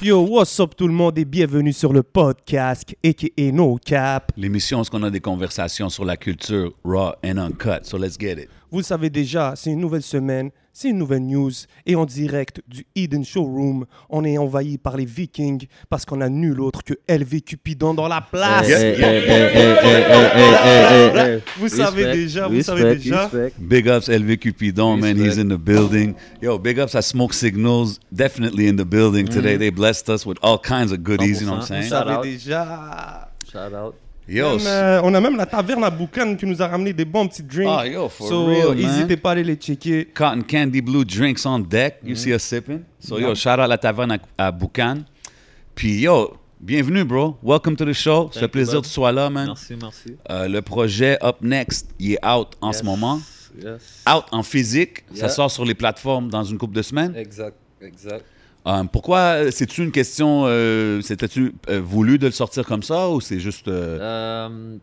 Yo, what's up tout le monde et bienvenue sur le podcast aka No Cap. L'émission, où on a des conversations sur la culture raw and uncut? So let's get it. Vous le savez déjà, c'est une nouvelle semaine, c'est une nouvelle news et en direct du Hidden Showroom, on est envahi par les Vikings parce qu'on a nul autre que LV Cupidon dans la place. Vous savez déjà, vous savez déjà. Big ups LV Cupidon, man, he's in the building. Yo, big ups à Smoke Signals, definitely in the building today. They blessed us with all kinds of goodies, you know what I'm saying? Vous savez déjà. Shout out. Yo, Même, euh, on a même la taverne à Boucan qui nous a ramené des bons petits drinks. Ah, yo, for so, real, man. n'hésitez pas à aller les checker. Cotton Candy Blue drinks on deck. You see us sipping? So, yo, shout out la taverne à, à Boucan. Puis, yo, bienvenue, bro. Welcome to the show. Ça fait you, plaisir que tu sois là, man. Merci, merci. Euh, le projet Up Next, il est out en ce moment. Yes. Out en physique. Ça sort sur les plateformes dans une couple de semaines. Exact, exact. Euh, pourquoi euh, C'est-tu une question euh, C'était-tu euh, voulu de le sortir comme ça ou c'est juste euh,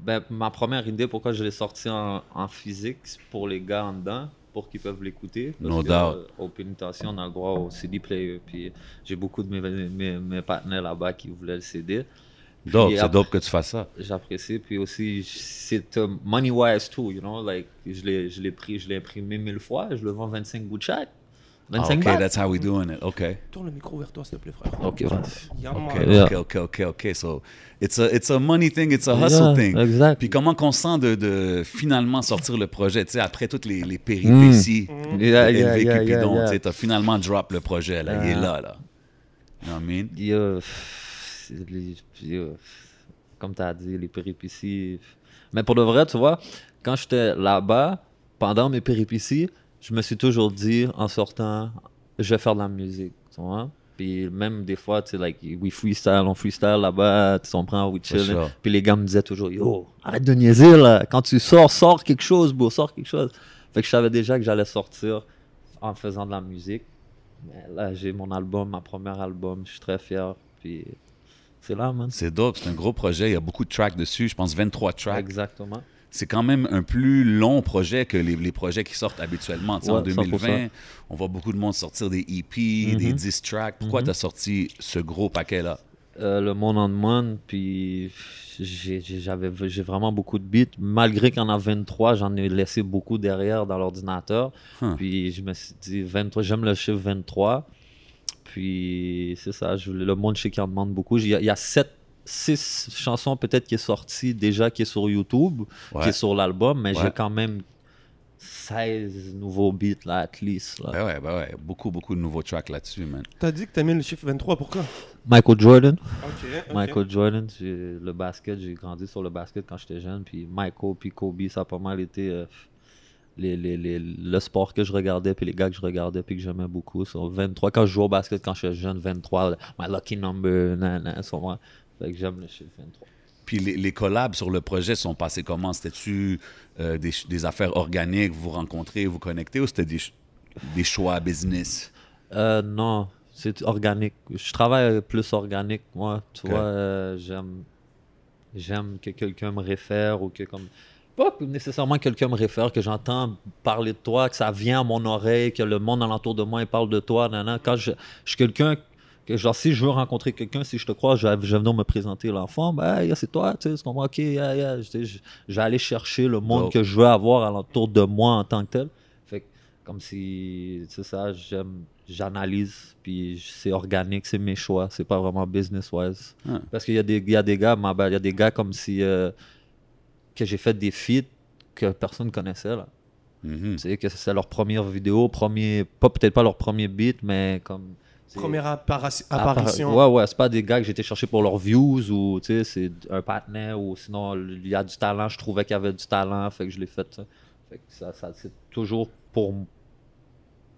ben, ma première idée, pourquoi je l'ai sorti en, en physique, c'est pour les gars en dedans, pour qu'ils peuvent l'écouter. No doubt. au pénitentiaire, on a le droit au CD player. Puis j'ai beaucoup de mes, mes, mes partenaires là-bas qui voulaient le CD. dope C'est dope que tu fasses ça. J'apprécie. Puis aussi, c'est money wise too, you know. Like, je l'ai je l'ai pris, je l'ai imprimé mille fois, je le vends 25 bouts de chaque. Ah, 25 ok, bahts. that's how we doing it. Ok. Tourne le micro vers toi, s'il te plaît, frère. Ok, vas-y. Yeah, Ok, man. Yeah. ok, ok, ok, ok. So, it's a, it's a money thing, it's a hustle Yeah, thing. exact. Puis comment qu'on sent de, de finalement sortir le projet, tu sais, après toutes les, les péripéties Mm. de Yeah, yeah, yeah, Cupidon, yeah, tu yeah. t'as finalement drop le projet, là, il est Ah. là, là. You know what I mean? C'est les- comme tu as dit, les péripéties. Mais pour de vrai, tu vois, quand j'étais là-bas, pendant mes péripéties, je me suis toujours dit, en sortant, je vais faire de la musique. Tu vois? Puis même des fois, tu sais, like, we freestyle, on freestyle là-bas, tu comprends, we chill. Puis les gars me disaient toujours, yo, arrête de niaiser là. Quand tu sors, sors quelque chose, beau, sors quelque chose. Fait que je savais déjà que j'allais sortir en faisant de la musique. Mais là, j'ai mon album, ma première album, je suis très fier. Puis c'est là, man. C'est dope, c'est un gros projet, il y a beaucoup de tracks dessus, je pense 23 tracks. Exactement. C'est quand même un plus long projet que les, les projets qui sortent habituellement. En Ouais, 2020, 100%. on voit beaucoup de monde sortir des EP, des Mhm. 10 tracks. Pourquoi tu as sorti ce gros paquet-là? Euh, le monde en demande, puis j'ai vraiment beaucoup de beats. Malgré qu'il y en a 23, j'en ai laissé beaucoup derrière dans l'ordinateur. Puis je me suis dit, 23, j'aime le chiffre 23. Puis c'est ça, je, le monde, je sais qu'il en demande beaucoup. Il y a, il y a sept, six chansons peut-être qui est sortie déjà, qui est sur YouTube, Ouais. qui est sur l'album, mais Ouais. j'ai quand même 16 nouveaux beats là, at least. là. Ben ouais, ben ouais, beaucoup, beaucoup de nouveaux tracks là-dessus, man. T'as dit que t'aimais le chiffre 23, pourquoi Michael Jordan. Michael Jordan, le basket, j'ai grandi sur le basket quand j'étais jeune. Puis Michael, puis Kobe, ça a pas mal été euh, les, les, les- le sport que je regardais, puis les gars que je regardais, puis que j'aimais beaucoup. Sur 23, quand je jouais au basket quand j'étais jeune, 23, my lucky number, nan, nan, sur moi. Fait que j'aime le chiffre 23. Puis les, les collabs sur le projet sont passés comment? C'était-tu euh, des, affaires organiques, vous vous rencontrez, vous connectez, ou c'était des, des choix business? Euh, non, c'est organique. Je travaille plus organique, moi. Tu vois, euh, j'aime, j'aime que quelqu'un me réfère ou que comme. Pas nécessairement que quelqu'un me réfère, que j'entends parler de toi, que ça vient à mon oreille, que le monde alentour de moi il parle de toi. nan, nan. Quand je, je suis quelqu'un que, genre, si je veux rencontrer quelqu'un, si je te crois, je vais, je venir me présenter l'enfant, ben, yeah, c'est toi, tu sais, c'est comme, ok, yeah, yeah. Je, vais aller chercher le monde que je veux avoir alentour de moi en tant que tel. Fait que, comme si, c'est ça, j'aime, j'analyse, puis c'est organique, c'est mes choix, c'est pas vraiment business-wise. Ah. Parce qu'il y, a des- il y a des gars, il y a des gars comme si, euh, que j'ai fait des feats que personne connaissait, là. Mhm. Tu sais, que c'est leur première vidéo, premier, pas peut-être pas leur premier beat, mais comme... Première Appara- apparition. Ouais, ouais, c'est pas des gars que été chercher pour leurs views ou, tu sais, c'est un partenaire ou sinon, il y a du talent, je trouvais qu'il y avait du talent, fait que je l'ai fait, ça. Fait que ça, ça c'est toujours pour.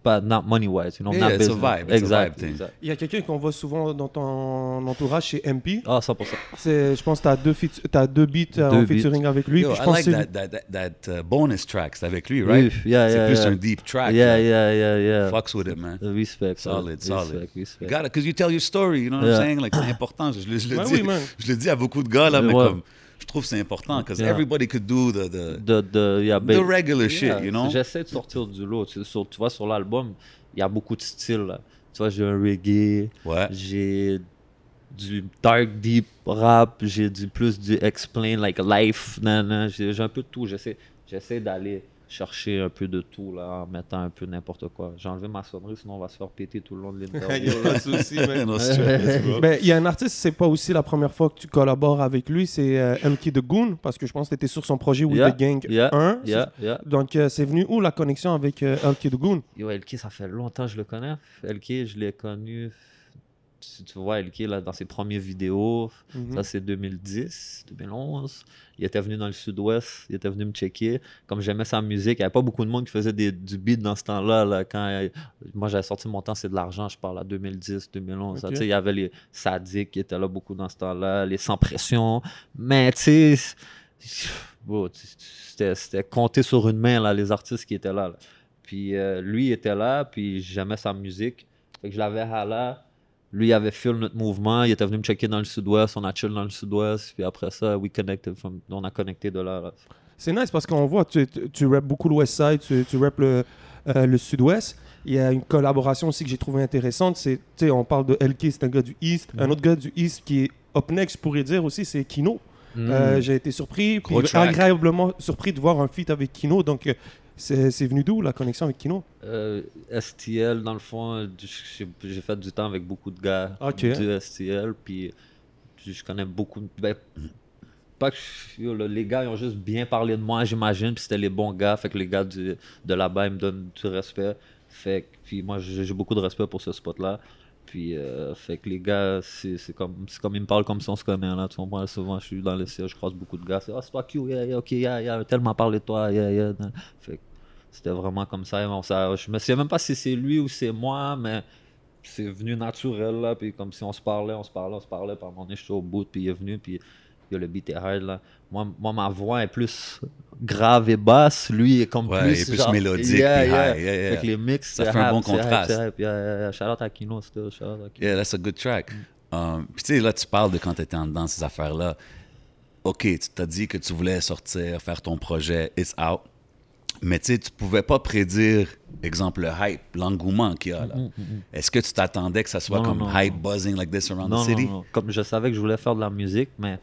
Pas, not money wise, you know, Yeah, not it's a business. vibe, it's a vibe exact. Il y a quelqu'un qu'on voit souvent dans ton entourage chez MP. Ah, 100%. C'est, je pense que tu as deux, deux beats euh, Deux en beats. featuring avec lui. Yo, je I pense like que that, c'est- that, that, that, uh, bonus track. C'est avec lui, right? Oui, yeah, c'est yeah, plus yeah. un deep track. Yeah, yeah, yeah, yeah. Fucks with it, man. Respect. Solid, respect, solid. Respect, You got it, because you tell your story, you know what Yeah. I'm saying? Like, c'est important. Je, le- je le Ouais, dis, oui, man. je le dis à beaucoup de gars, là, mais Ouais. comme, trouve que c'est important, because Yeah. everybody could do the, the, yeah, the ben- regular shit, you know? J'essaie de sortir du lot. Tu, sur- tu vois, sur l'album, il y a beaucoup de styles. là. Tu vois, j'ai un reggae, Ouais. j'ai du dark deep rap, j'ai du plus du explain like life, j'ai un peu de tout. J'essaie, j'essaie d'aller chercher un peu de tout là en mettant un peu n'importe quoi. J'ai enlevé ma sonnerie, sinon on va se faire péter tout le long de l'interview. Ben, il y a un artiste, c'est pas aussi la première fois que tu collabores avec lui, c'est euh, MK The Goon, parce que je pense que tu étais sur son projet With Yeah, the Gang yeah, 1. yeah, yeah. Donc, euh, c'est venu où la connexion avec euh, MK The Goon? Yo, LK, ça fait longtemps que je le connais. LK, je l'ai connu. Si tu vois LK là, dans ses premières vidéos, Mhm. ça c'est 2010, 2011. Il était venu dans le sud-ouest, il était venu me checker. Comme j'aimais sa musique, il n'y avait pas beaucoup de monde qui faisait des, du beat dans ce temps-là. Là, quand euh, moi j'avais sorti mon temps, c'est de l'argent, je parle à 2010, 2011. ça, Ok. tu sais, Il y avait les sadiques qui étaient là beaucoup dans ce temps-là, les sans pression. Mais tu sais, bon, c'était c'était compté sur une main là, les artistes qui étaient là. là. Puis euh, lui il était là, puis j'aimais sa musique. Fait que je l'avais à là. Lui, il avait feel notre mouvement. Il était venu me checker dans le sud-ouest. On a chill dans le sud-ouest. Puis après ça, we connected from- on a connecté de là. là. C'est nice parce qu'on voit, tu, tu, tu rappes beaucoup l'Ouest Side, tu, tu rappes le, euh, le Sud-Ouest. Il y a une collaboration aussi que j'ai trouvé intéressante. C'est, on parle de LK, c'est un gars du East. Un autre gars du East qui est up next, je pourrais dire aussi, c'est Kino. Euh, j'ai été surpris, puis agréablement surpris de voir un feat avec Kino. Donc, euh, c'est, c'est venu d'où la connexion avec Kino? Euh, STL, dans le fond, j'ai fait du temps avec beaucoup de gars Ok. du STL. Puis je connais beaucoup. de- Ben, pas que je- les gars ils ont juste bien parlé de moi, j'imagine. Puis c'était les bons gars. Fait que les gars du- de là-bas, ils me donnent du respect. Fait que, puis moi, j'ai beaucoup de respect pour ce spot-là. Puis, euh, fait que les gars, c'est c'est comme, c'est comme ils me parlent comme si on se connaît. Là, tu comprends? Souvent, je suis dans le ciel, je croise beaucoup de gars. C'est, ah, c'est toi, Q, yeah, yeah, ok, yeah, yeah, tellement parlé de toi, yeah, yeah. Fait que c'était vraiment comme ça. Bon, ça je me sais même pas si c'est lui ou c'est moi, mais c'est venu naturel, là. Puis comme si on se parlait, on se parlait, on se parlait. Puis à un moment donné, je suis au bout, puis il est venu, puis yo, le beat est hard, là. Moi, moi, ma voix est plus grave et basse. Lui est comme Ouais, plus, il est plus genre- mélodique, Yeah, high, yeah, yeah. Fait que les mix, Ça fait un bon contraste. hype. Yeah. Shout out à Kino, still. Shout out à Kino. Yeah, that's a good track. Um, Puis tu sais, là, tu parles de quand tu étais en dedans, ces affaires-là. OK, tu t'as dit que tu voulais sortir, faire ton projet, it's out. Mais tu tu pouvais pas prédire, exemple, le hype, l'engouement qu'il y a là. Est-ce que tu t'attendais que ça soit Non, comme non, hype non. buzzing like this around the city? non, non. Comme je savais que je voulais faire de la musique, mais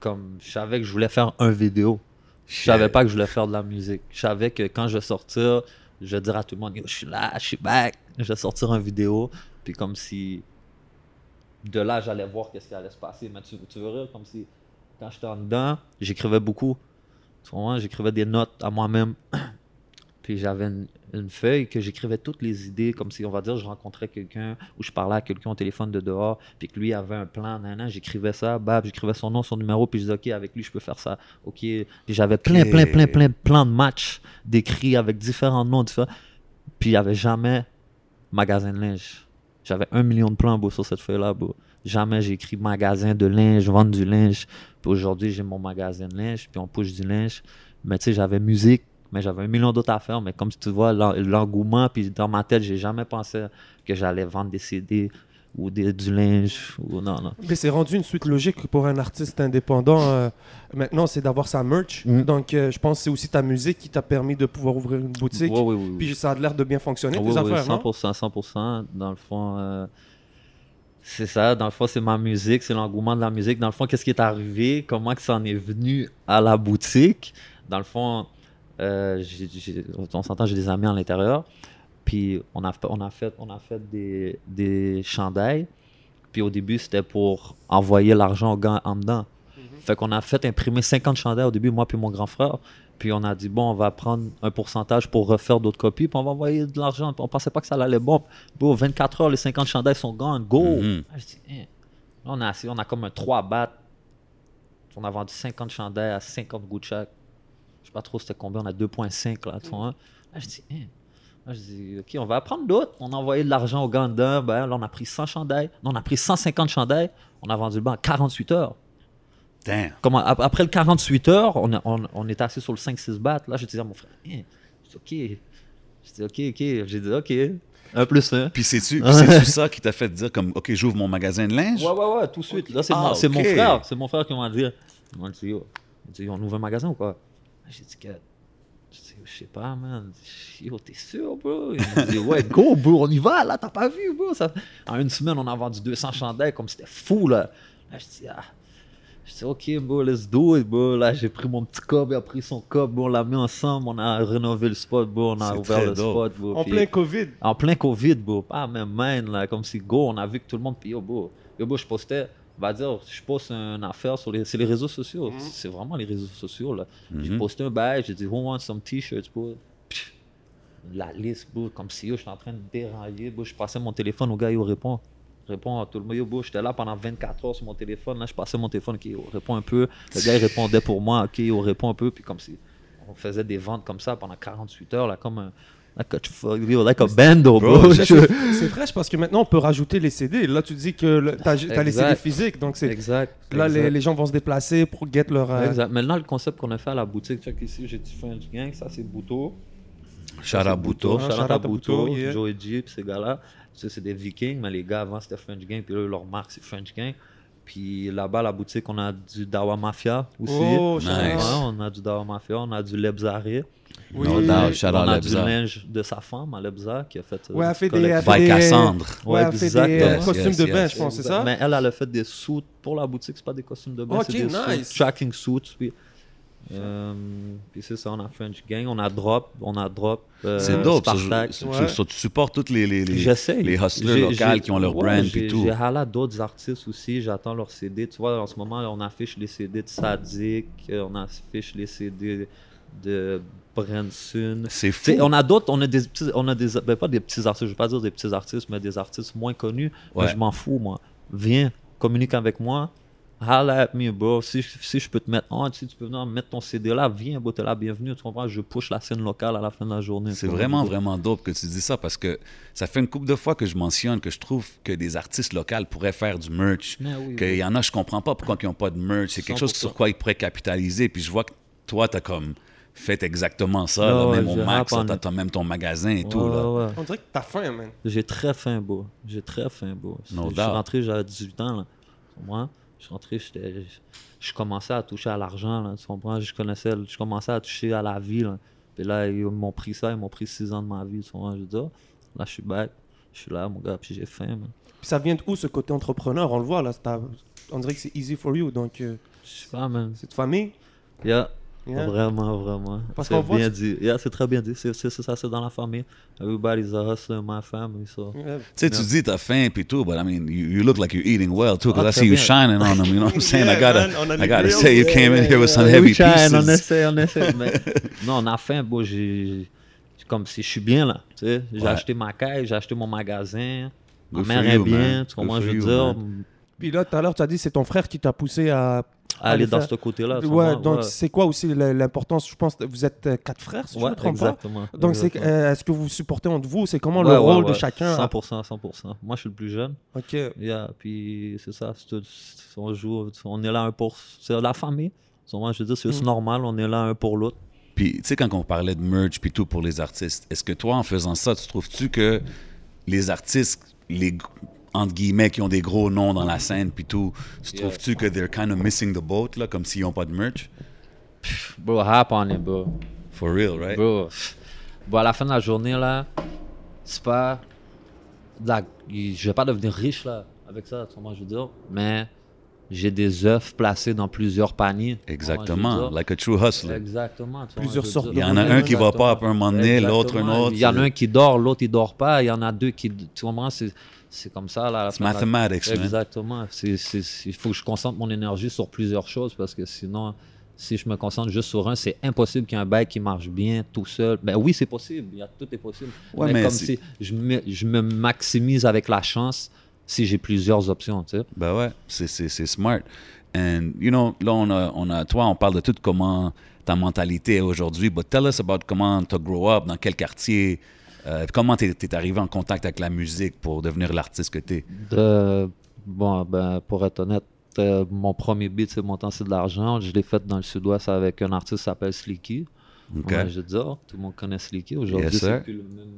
comme je savais que je voulais faire un vidéo. Je savais pas que je voulais faire de la musique. Je savais que quand je vais sortir, je vais dire à tout le monde, je suis là, je suis back. Je vais sortir une vidéo. Puis comme si de là, j'allais voir qu'est-ce qui allait se passer. Mais tu, tu verras, comme si quand j'étais en dedans, j'écrivais beaucoup. J'écrivais des notes à moi-même. Puis j'avais une, une feuille que j'écrivais toutes les idées, comme si, on va dire, je rencontrais quelqu'un ou je parlais à quelqu'un au téléphone de dehors, puis que lui avait un plan, nan, j'écrivais ça, bab, j'écrivais son nom, son numéro, puis je disais, OK, avec lui, je peux faire ça. OK. Puis j'avais plein, plein, plein, plein, plein de matchs d'écrits avec différents noms, différents. Puis il n'y avait jamais magasin de linge. J'avais un million de plans, beau, sur cette feuille-là, beau. Jamais j'ai écrit magasin de linge, vendre du linge. Puis aujourd'hui, j'ai mon magasin de linge, puis on push du linge. Mais tu sais, j'avais musique, mais j'avais un million d'autres affaires. Mais comme tu vois, l'en- l'engouement, puis dans ma tête, j'ai jamais pensé que j'allais vendre des CD ou des, du linge. Ou non, non. Mais c'est rendu une suite logique pour un artiste indépendant. euh, maintenant, c'est d'avoir sa merch. Mm. Donc, euh, je pense que c'est aussi ta musique qui t'a permis de pouvoir ouvrir une boutique. Ouais, ouais, ouais. Puis ça a l'air de bien fonctionner, Oui, tes oui, affaires, non? 100%, 100%. Dans le fond, euh, c'est ça. Dans le fond, c'est ma musique, c'est l'engouement de la musique. Dans le fond, qu'est-ce qui est arrivé? Comment que ça en est venu à la boutique? Dans le fond, euh, on s'entend, j'ai des amis à l'intérieur. Puis on a, fait- on a fait, on a fait des, des chandails. Puis au début, c'était pour envoyer l'argent aux gars en dedans. Fait qu'on a fait imprimer 50 chandails au début, moi puis mon grand frère. Puis on a dit, bon, on va prendre un pourcentage pour refaire d'autres copies, puis on va envoyer de l'argent. On pensait pas que ça allait bon. Bon, 24 heures, les 50 chandails sont gone, go! Ah, je dis, Hein. Là, on a, on a comme un 3 battes. On a vendu 50 chandails à 50 goûts de chaque. Je sais pas trop c'était combien, on a 2,5 là, tu vois. Là, je dis, Hein. Là, je dis, OK, on va prendre d'autres. On a envoyé de l'argent au dedans. Ben, là, on a pris 100 chandails. Là, on a pris 150 chandails. On a vendu le banc en 48 heures. Damn. Comme ap- après le 48 heures, on, on, on était assis sur le 5-6 battes. Là, je disais à mon frère, Hein. je dis, OK. Je dis, OK, OK. J'ai dit, OK. Un plus un. Puis c'est-tu ça qui t'a fait dire comme, OK, j'ouvre mon magasin de linge? Ouais, ouais, ouais, tout de suite. Là, c'est Ah, mon, frère. C'est mon frère qui m'a dit. Il m'a dit, dit, on ouvre un magasin ou quoi? J'ai dit, Je dis, je sais pas, man. Yo, t'es sûr, bro? Il me dit, ouais, go, bro, on y va, là, t'as pas vu, bro? Ça... En une semaine, on a vendu 200 chandails comme c'était fou, là. Là, je dis, ah. Je dis, ok, bro, let's do it, bro. Là, j'ai pris mon petit cob, il a pris son cob, bro, on l'a mis ensemble, on a rénové le spot, bro, on a ouvert le dope. spot, bro. En puis- plein Covid. en plein Covid, bro. Pas même man, là, comme si go, on a vu que tout le monde, puis yo, bro. Yo, bro, je postais, on va dire, je poste une affaire sur les, c'est les réseaux sociaux. C'est vraiment les réseaux sociaux, là. J'ai posté un bail, j'ai dit, who wants some t-shirts, bro? Pff, La liste, bro, comme si yo, j'étais en train de dérailler, bro. Je passais mon téléphone au gars, yo, répond. Réponds à tout le monde. Yo, bro, j'étais là pendant 24 heures sur mon téléphone. Là, je passais mon téléphone, ok, yo, réponds un peu. Le gars, il répondait pour moi, ok, yo, réponds un peu. Puis comme si on faisait des ventes comme ça pendant 48 heures, là, comme un. Like a, like a bando, bro. C'est fraîche parce que maintenant on peut rajouter les CD. Là, tu dis que t'as as les CD physiques, donc c'est Exact. là les, exact. les gens vont se déplacer pour get leur. euh, Exact. Maintenant, le concept qu'on a fait à la boutique, check ici, j'ai dit French Gang, ça c'est Bouto. Out Bouto. À Bouto, G, puis ces gars-là. Ça, c'est des Vikings, mais les gars avant c'était French Gang, puis là, leur marque c'est French Gang. Puis là-bas, à la boutique, on a du Dawa Mafia aussi. Oh, Nice. Ouais, on a du Dawa Mafia, on a du Lebzaré. Oui. No doubt. Shout on out a Lebza. du linge de sa femme, à Lebza, qui a fait. euh, Ouais, elle fait des- elle fait Cassandre. Ouais, Ouais, elle fait des exact. euh, Yes, costumes yes, de yes. bain, je pense, c'est ça? Mais elle, elle a fait des suits pour la boutique, c'est pas des costumes de bain, Ok, c'est des nice. suits, tracking suits. Puis, euh, puis c'est ça, on a French Gang, on a Drop, on a Drop. euh, C'est dope. ça, tu- Ouais. tu, tu supportes toutes les, les, les, les hustlers j'ai- qui ont leur ouais, brand et tout. J'ai halé à d'autres artistes aussi, j'attends leurs CD. Tu vois, en ce moment, on affiche les CD de Sadik, euh, on affiche les CD de Branson. C'est fou. on a d'autres, on a des petits, on a des, ben pas des petits artistes, je veux pas dire des petits artistes, mais des artistes moins connus. Mais Ouais. je m'en fous, moi. Viens, communique avec moi. Holla at me, bro. Si, je- si je peux te mettre on, si tu peux venir mettre ton CD là, viens, bro, t'es la bienvenue. Tu comprends? Je push la scène locale à la fin de la journée. C'est vraiment, vraiment dope que tu dis ça parce que ça fait une couple de fois que je mentionne que je trouve que des artistes locaux pourraient faire du merch. Mais oui, Qu'il y en a, je comprends pas pourquoi ils n'ont pas de merch. C'est quelque chose 100%. sur quoi ils pourraient capitaliser. Puis je vois que toi, tu as comme fait exactement ça. Là, ouais, même au Max, rap en- tu as, même ton magasin et Ouais, tout. Là. ouais. On dirait que t'as faim, man. J'ai très faim, beau. J'ai très faim, beau. No je suis rentré, j'avais 18 ans, là. Comprends? Je suis rentré, je, commençais à toucher à l'argent, là. Tu comprends? Je connaissais, je commençais à toucher à la vie, là. Puis là, ils m'ont pris ça, ils m'ont pris 6 ans de ma vie, tu comprends? Je dis, ah, là, je suis back. Je suis là, mon gars, puis j'ai faim, man. Puis ça vient de où ce côté entrepreneur? On le voit là. On dirait que c'est easy for you, donc euh, Je sais pas, man. c'est de famille? Yeah. Yeah. Vraiment, vraiment. Parce c'est qu'on voit- bien dit. Yeah, c'est très bien dit. C'est c'est- c'est ça, c'est dans la famille. Everybody's a hustler, my family, so. Tu Yeah. sais, tu dis t'as faim puis tout, but I mean, you, you look like you're eating well too, because Ah, I see très you bien. shining on them. You know what I'm saying? I gotta, man, I gotta say, you yeah, came in yeah, here with some heavy pieces. on essaie, on essaie. mais non, on a faim, bon, j'ai. c'est Comme si je suis bien là. tu sais. J'ai Ouais. acheté ma caille, j'ai acheté mon magasin. Ma Good mère for est bien, man. tu comprends, je veux dire. Puis là, tout à l'heure, tu as dit c'est ton frère qui t'a poussé à. Aller le dans ce côté-là. Ouais, donc ouais. c'est quoi aussi l'importance Je pense que vous êtes euh, quatre frères, si je Ouais, ne me trompe exactement. pas. Donc, euh, est-ce que vous supportez entre vous? C'est comment Ouais, le ouais, rôle de chacun? 100%, 100%. Moi, je suis le plus jeune. Ok. Yeah, puis c'est ça. on joue, on est là un pour. C'est la famille. Comprends, Je veux dire, c'est Mm. normal, on est là un pour l'autre. Puis, tu sais, quand on parlait de merch puis tout pour les artistes, est-ce que toi, en faisant ça, tu trouves-tu que les artistes, les entre guillemets, qui ont des gros noms dans la scène puis tout, tu Yeah. trouves-tu que they're kind of missing the boat, là, comme s'ils n'ont pas de merch? Bro, hop on it, bro. For real, right? Bro, bon, à la fin de la journée, là, c'est pas. la- Je vais pas devenir riche, là, avec ça, tu comprends, je veux dire? Mais j'ai des œufs placés dans plusieurs paniers. Exactement. Like a true hustler. Exactement. tu vois, Plusieurs sortes Il y en a un qui va pas, puis un moment donné, l'autre un autre. Il y en a un qui dort, l'autre il dort pas. Il y en a deux qui. Tu comprends? C'est, c'est comme ça. Là, à la man. Exactement. C'est, c'est- c'est- il faut que je concentre mon énergie sur plusieurs choses parce que sinon, si je me concentre juste sur un, c'est impossible qu'il y ait un bail qui marche bien tout seul. Ben oui, c'est possible. Il y a, tout est possible. Ouais, mais, mais comme c'est- si je me, je me maximise avec la chance si j'ai plusieurs options. Tu sais. Ben ouais, c'est, c'est, c'est smart. And, you know, là, on a, on a, toi, on parle de tout comment ta mentalité est aujourd'hui, but tell us about comment tu grow up, dans quel quartier, euh, comment tu es arrivé en contact avec la musique pour devenir l'artiste que tu es. De- bon, ben, pour être honnête, euh, mon premier beat, c'est Mon temps, c'est de l'argent. Je l'ai fait dans le sud-ouest avec un artiste qui s'appelle Slicky. Ouais, je veux dire, tout le monde connaît Slicky. Aujourd'hui, Yes, c'est plus le même.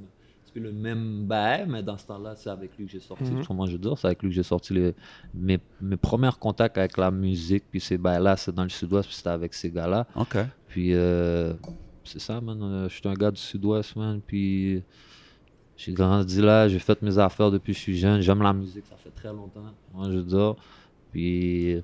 Le même bail, mais dans ce temps-là, c'est avec lui que j'ai sorti. Mhm. Vois, moi, je veux dire, c'est avec lui que j'ai sorti les, mes, mes premiers contacts avec la musique. Puis ces bails-là, c'est dans le sud-ouest, puis c'était avec ces gars-là. Puis, euh, c'est ça, man. Euh, Je suis un gars du sud-ouest, man. Puis j'ai grandi là, j'ai fait mes affaires depuis que je suis jeune. J'aime la musique, ça fait très longtemps. Moi, je dire. Puis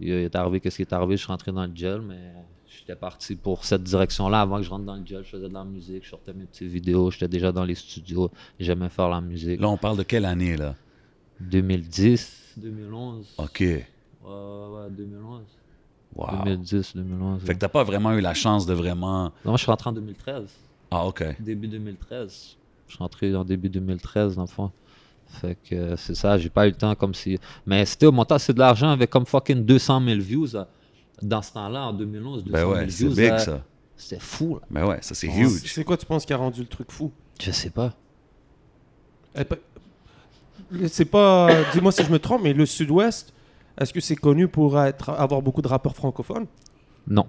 il est arrivé qu'est-ce qui est arrivé, je suis rentré dans le gel, mais j'étais parti pour cette direction-là. Avant que je rentre dans le gel, je faisais de la musique, je sortais mes petites vidéos, j'étais déjà dans les studios, j'aimais faire la musique. Là, on parle de quelle année, là? 2010, 2011. OK. Ouais, ouais, ouais, 2011. Wow. 2010, 2011. Fait que t'as pas vraiment eu la chance de vraiment... Non, moi, je suis rentré en 2013. Ah, OK. Début 2013. Je suis rentré en début 2013, dans le fond. Fait que euh, c'est ça, j'ai pas eu le temps comme si. Mais c'était au montant, c'est de l'argent avec comme fucking 200 000 views euh, dans ce temps-là, en 2011. 200 Ben 000 ouais, c'est views, big, euh, ça. C'était fou, là. Ben ouais, ça, c'est C'est huge. c'est quoi tu penses qui a rendu le truc fou? Je sais pas. Eh, C'est pas. Dis-moi si je me trompe, mais le Sud-Ouest, est-ce que c'est connu pour être, avoir beaucoup de rappeurs francophones? Non,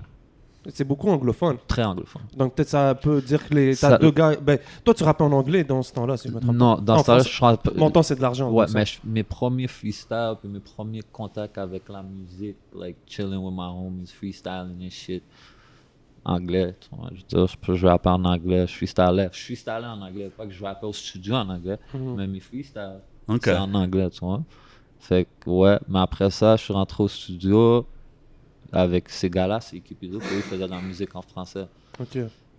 C'est beaucoup anglophone. très anglophone. Donc peut-être ça peut dire que les. T'as Ça- deux gars. Ben, toi, tu rappes en anglais dans ce temps-là, si je me trompe. Non, dans En ce temps-là, je suis rentré- Mon temps, c'est de l'argent. Ouais, mais je- mes premiers freestyles, puis mes premiers contacts avec la musique, like chilling with my homies, freestyling and shit. Anglais, tu vois, je veux dire, je peux jouer rapper en anglais, je freestylais. Je freestylais en anglais, pas que je rappais au studio en anglais, Mhm. mais mes freestyles, c'est en anglais, tu vois. Fait que, ouais, mais après ça, je suis rentré au studio avec ces gars-là, c'est Cupido, ils faisaient de la musique en français. Ok.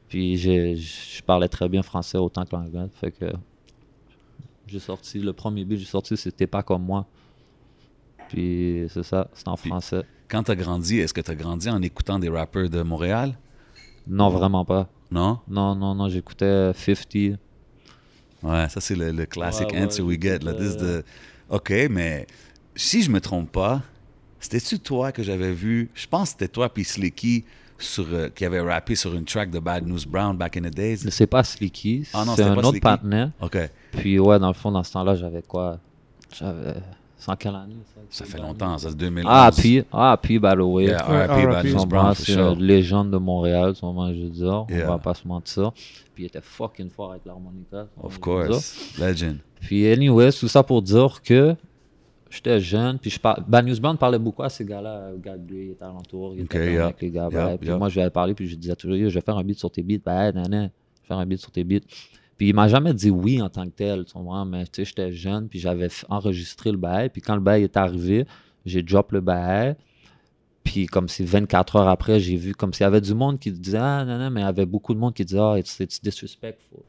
Puis j'ai- je parlais très bien français autant que l'anglais. Fait que j'ai sorti, le premier beat que j'ai sorti, c'était pas comme moi. Puis c'est ça, c'était en Puis- français. Quand t'as grandi, est-ce que t'as grandi en écoutant des rappeurs de Montréal? Non, vraiment pas. Non? Non, non, non, j'écoutais 50. Ouais, ça c'est le, le classic Ouais, ouais, answer we get. Là. This is the- OK, mais si je me trompe pas, c'était-tu toi que j'avais vu? Je pense que c'était toi puis Slicky sur, euh, qui avait rappé sur une track de Bad News Brown back in the days. C'est pas Slicky, Ah non, c'est un pas autre Slicky. partenaire. OK. Puis ouais, dans le fond, dans ce temps-là, j'avais quoi? J'avais. C'est en quelle année Ça fait longtemps, ça c'est 2011. Ah, puis, ah, puis, by the way. Yeah, R.I.P. Brown, c'est sure. une légende de Montréal, son moment, je veux dire. Yeah. On va pas se mentir. Puis il était fucking fort avec l'harmonica. Of course. Legend. Puis, anyway, tout ça pour dire que j'étais jeune. Puis, je par... Bad News Band parlait beaucoup à ces gars-là. Gars de lui, il était alentour. Il était yeah. avec les gars. Puis, moi, je lui avais parlé. Puis, je disais toujours, je vais faire un beat sur tes beats. Ben, nan, nan. Je vais faire un beat sur tes beats. Puis, il m'a jamais dit oui en tant que tel. Tu comprends? Mais, tu sais, j'étais jeune. Puis, j'avais enregistré le bail. Puis, quand le bail est arrivé, j'ai drop le bail. Puis comme si 24 heures après, j'ai vu comme s'il y avait du monde qui disait Ah non, non, mais il y avait beaucoup de monde qui disait Ah, it's, it's disrespectful.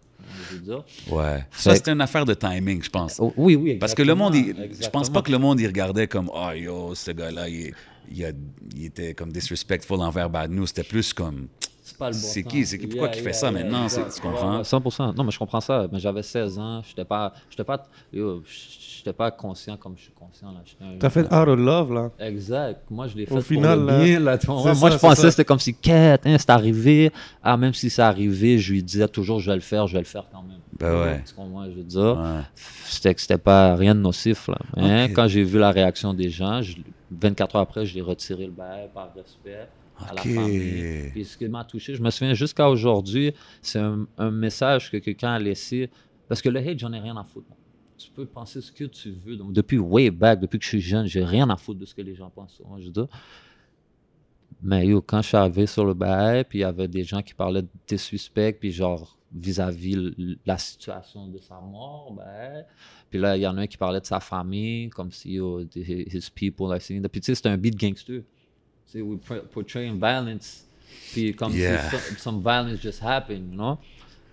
Ouais. Ça, c'était une affaire de timing, je pense. Oh, oui, oui. Parce que le monde, il- je pense pas que le monde, il regardait comme, oh yo, ce gars-là, il, il il était comme disrespectful envers Bad News. C'était plus comme, C'est pas le bon C'est temps. qui- c'est qui- pourquoi qu'il fait ça maintenant, tu comprends? Ouais, ouais, 100%. Non, mais je comprends ça. Mais j'avais 16 ans. J'étais pas, j'étais pas, yo, j'étais pas conscient comme je suis conscient là. T'as fait Out of Love, là. Exact. Moi, je l'ai fait Au pour final, le là, bien, là, Moi, ça, je pensais c'était comme si, quête, hein, c'est arrivé. Ah, même si c'est arrivé, je lui disais toujours, je vais le faire, je vais le faire quand même. Ben ouais. Tu comprends, je veux dire? ouais. C'était que c'était pas rien de nocif, là. Hein? Quand j'ai vu la réaction des gens, je- 24 heures après, je l'ai retiré le bail par respect à la famille. Puis ce qui m'a touché, je me souviens jusqu'à aujourd'hui, c'est un, un message que quelqu'un a laissé. Parce que le hate, j'en ai rien à foutre. Tu peux penser ce que tu veux. Donc, depuis way back, depuis que je suis jeune, j'ai rien à foutre de ce que les gens pensent. moi, je. Mais yo, quand je suis arrivé sur le bail, puis il y avait des gens qui parlaient des suspects, puis genre vis-à-vis la situation de sa mort, ben, puis là, il y en a un qui parlait de sa famille, comme si yo, his people, like. Puis tu sais, c'est un beat gangster. Tu sais, we por- portraying violence, puis comme Yeah. si some, some violence just happened, you know?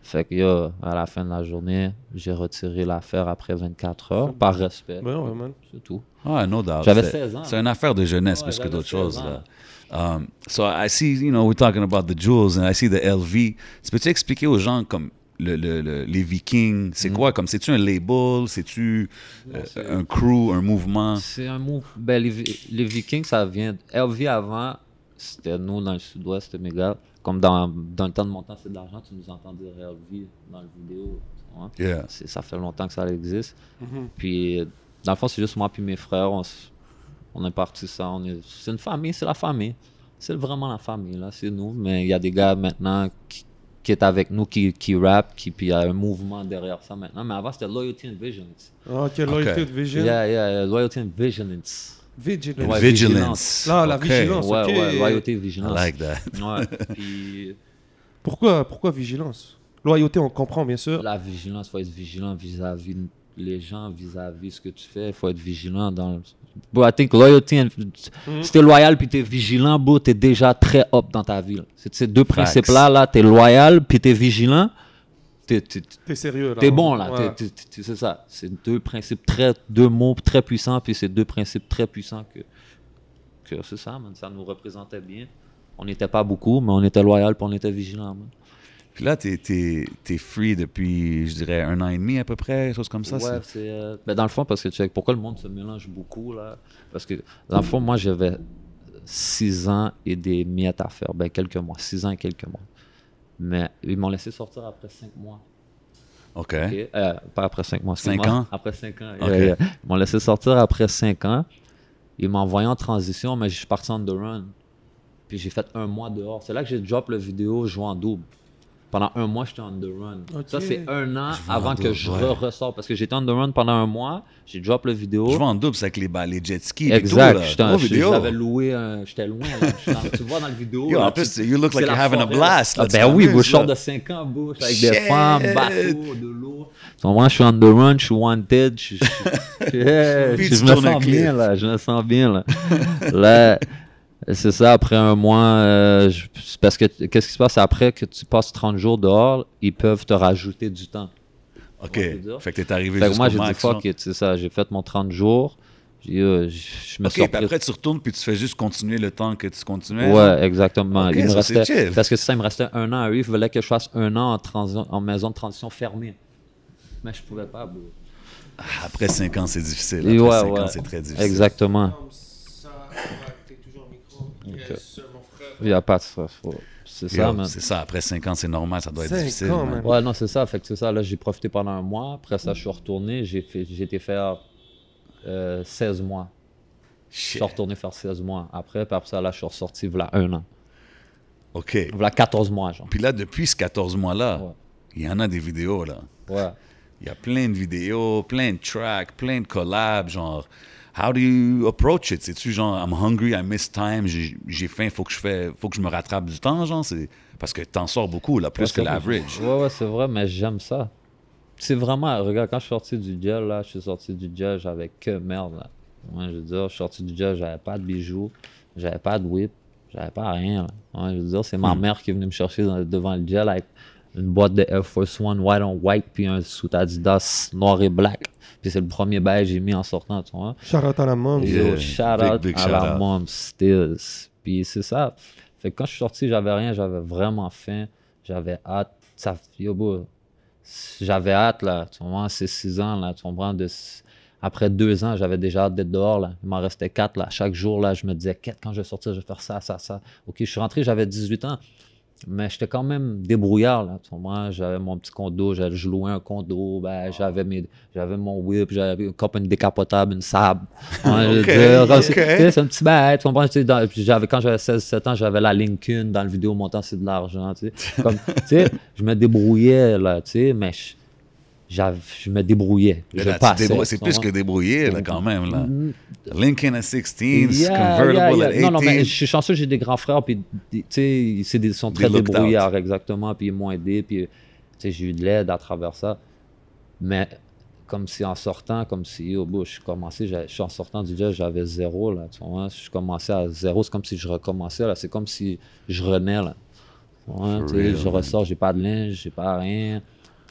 Fait que yo, à la fin de la journée, j'ai retiré l'affaire après 24 heures, par respect. Ouais, ouais, man. C'est tout. Ah, no doubt. J'avais C'est- 16 ans. C'est une affaire de jeunesse Ouais, plus que d'autres 16 choses. Là. Um, so I see, you know, we're talking about the jewels and I see the LV. Tu peux-tu expliquer aux gens comme le, le- le- les Vikings, c'est quoi? Comme c'est-tu un label, c'est-tu euh, un crew, un mouvement? C'est un mot. Ben, les, Vi- les Vikings, ça vient. LV avant, c'était nous dans le sud-ouest, c'était mes gars. Comme dans, dans le temps de mon temps, c'est de l'argent, tu nous entends dire LV dans la vidéo. Yeah. C'est- Ça fait longtemps que ça existe. Mhm. Puis, dans le fond, c'est juste moi puis mes frères. On, on est parti ça. on est- C'est une famille, c'est la famille. C'est vraiment la famille, là, c'est nous. Mais il y a des gars maintenant qui, qui est avec nous, qui, qui rappent, qui, puis il y a un mouvement derrière ça maintenant. Mais avant, c'était Loyalty and Vigilance. Ah, Ok, Loyalty de Vision. Yeah, yeah, yeah, Loyalty and Vigilance. Vigilance. Ouais, Vigilance. Là, la Ok. vigilance. Ouais, ok. ouais, Loyalty and I Vigilance. like that. Ouais, puis Pourquoi, pourquoi vigilance? Loyauté, on comprend, bien sûr. La vigilance, il faut être vigilant vis-à-vis les gens, vis-à-vis ce que tu fais. Il faut être vigilant dans. Bro, I think loyalty, and- si t'es loyal puis t'es vigilant, bro, t'es déjà très up dans ta vie. là. C'est ces deux principes-là, là, t'es loyal puis t'es vigilant, t'es, T'es sérieux, là. t'es bon, là. Ouais. C'est ça. C'est deux principes très, deux mots très puissants puis c'est deux principes très puissants que, que c'est ça, man. Ça nous représentait bien. On n'était pas beaucoup, mais on était loyal puis on était vigilant, man. Puis là, t'es es, free depuis, je dirais, un an et demi à peu près, chose comme ça. Ouais, c'est- euh, ben, dans le fond, parce que check, pourquoi le monde se mélange beaucoup là? Parce que dans le fond, moi j'avais six ans et des miettes à faire. Ben, quelques mois. Six ans et quelques mois. Mais ils m'ont laissé sortir après cinq mois. OK. Euh, pas après cinq mois. Cinq ans? Après cinq ans. Ils m'ont laissé sortir après cinq ans. Ils m'ont envoyé en transition, mais je suis parti on the run. Puis j'ai fait un mois dehors. C'est là que j'ai drop la vidéo jouant en double. Pendant un mois, j'étais on the run. Ok. Ça, c'est un an avant que double, je ouais. re- ressors. Parce que j'étais on the run pendant un mois. J'ai drop la vidéo. Je vais en double, c'est avec les, les jet skis. Exact. J'avais loué, un- j'étais loin. là. Dans- tu vois dans la vidéo. Yo, là, en plus, tu- you look like you're having a blast. Ah, ben oui, je sors de 5 ans, suis avec Shit. des femmes, bateaux, de l'eau. Donc, moi, je suis on the run, je suis wanted. Je, je- me sens bien, là. Je me sens bien, là. là, c'est ça, après un mois, euh, je- parce que qu'est-ce qui se passe? Après que tu passes 30 jours dehors, ils peuvent te rajouter du temps. OK. Fait que t'es arrivé Fait que moi, j'ai dit fuck c'est ça. J'ai fait mon 30 jours. Euh, je me OK, suis puis après, tu retournes, puis tu fais juste continuer le temps que tu continuais. Ouais, exactement. Il me restait, parce que ça, il me restait un an à eux. Ils voulaient que je fasse un an en, transi- en maison de transition fermée. Mais je pouvais pas, bro. Après 5 ans, c'est difficile. Après ouais, 5 ans, c'est très difficile. Exactement. Il n'y a pas de stress. C'est ça, man. C'est ça, après 5 ans, c'est normal, ça doit être difficile. ans, man. man. Ouais, non, c'est ça. Fait que c'est ça. Là, j'ai profité pendant un mois. Après ça, je suis retourné. J'ai fait, été faire euh, 16 mois. Je suis retourné faire 16 mois. Après, puis après ça, là, je suis ressorti voilà un an. OK. Voilà 14 mois, genre. Puis là, depuis ces 14 mois-là, Ouais. il y en a des vidéos, là. Ouais. Il y a plein de vidéos, plein de tracks, plein de collabs, genre... How do you approach it? C'est-tu genre, I'm hungry, I miss time, j'ai j'ai faim, faut que je fais, faut que je me rattrape du temps, genre? C'est... Parce que t'en sors beaucoup, là, plus que l'average. Ouais, ouais, c'est vrai, mais j'aime ça. C'est vraiment, regarde, quand je suis sorti du gel, là, je suis sorti du gel, j'avais que merde, là. Ouais, je veux dire, je suis sorti du gel, j'avais pas de bijoux, j'avais pas de whip, j'avais pas rien, là. Ouais, je veux dire, c'est ma Hmm. mère qui est venue me chercher dans- devant le gel avec une boîte de Air Force One white on white, puis un sous Adidas noir et black. Puis c'est le premier bail que j'ai mis en sortant, tu vois. Shout out à la mom. Yeah. Shout out big à la mom Stills. Puis c'est ça. Fait que quand je suis sorti, j'avais rien, j'avais vraiment faim, j'avais hâte. Ça, j'avais hâte, là. Tu comprends, c'est six ans, là. Tu comprends, de, après deux ans, j'avais déjà hâte d'être dehors, là. Il m'en restait quatre, là. Chaque jour, là, je me disais, quand je vais sortir, je vais faire ça, ça, ça. OK, je suis rentré, j'avais 18 ans. Mais j'étais quand même débrouillard, là. J'avais mon petit condo, je louais un condo, ben, j'avais, mes, j'avais mon whip, j'avais comme une décapotable, une sable. C'est- un petit bail, tu comprends? Dans- j'avais, quand j'avais 16-17 ans, j'avais la Lincoln dans le vidéo montant, c'est de l'argent, tu sais. Je me débrouillais, là, tu sais, mais je, je me débrouillais. Je passais. c'est plus que débrouillé, là, quand même, là. Lincoln à 16, Yeah, convertible yeah, yeah. at 18. Non, non, mais je suis chanceux, j'ai des grands frères, puis ils sont très débrouillards, exactement, puis ils m'ont aidé, puis tu sais, j'ai eu de l'aide à travers ça. Mais comme si en sortant, comme si, oh, bon, je suis commencé, je suis en sortant du jazz, j'avais zéro, là, tu vois, je commençais à zéro, c'est comme si je recommençais, là, c'est comme si je renais, là. Real, je ressors, j'ai pas de linge, j'ai pas rien,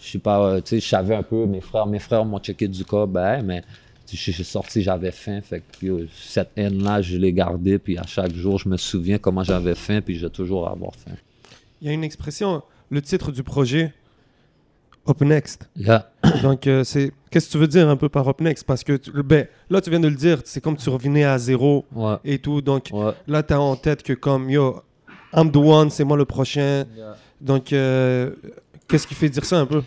je suis pas, euh, tu sais, je savais un peu, mes frères, mes frères m'ont checké du cas, ben, mais je suis sorti, j'avais faim, fait que yo, cette haine-là, je l'ai gardée, puis à chaque jour, je me souviens comment j'avais faim, puis je vais toujours avoir faim. Il y a une expression, le titre du projet, Up Next. Yeah. Donc, euh, c'est qu'est-ce que tu veux dire un peu par Up Next? Parce que tu- ben, là, tu viens de le dire, c'est comme tu revenais à zéro Ouais. et tout. Donc, Ouais. là, tu as en tête que comme, yo, I'm the one, c'est moi le prochain. Donc, euh, qu'est-ce qui fait dire ça un peu?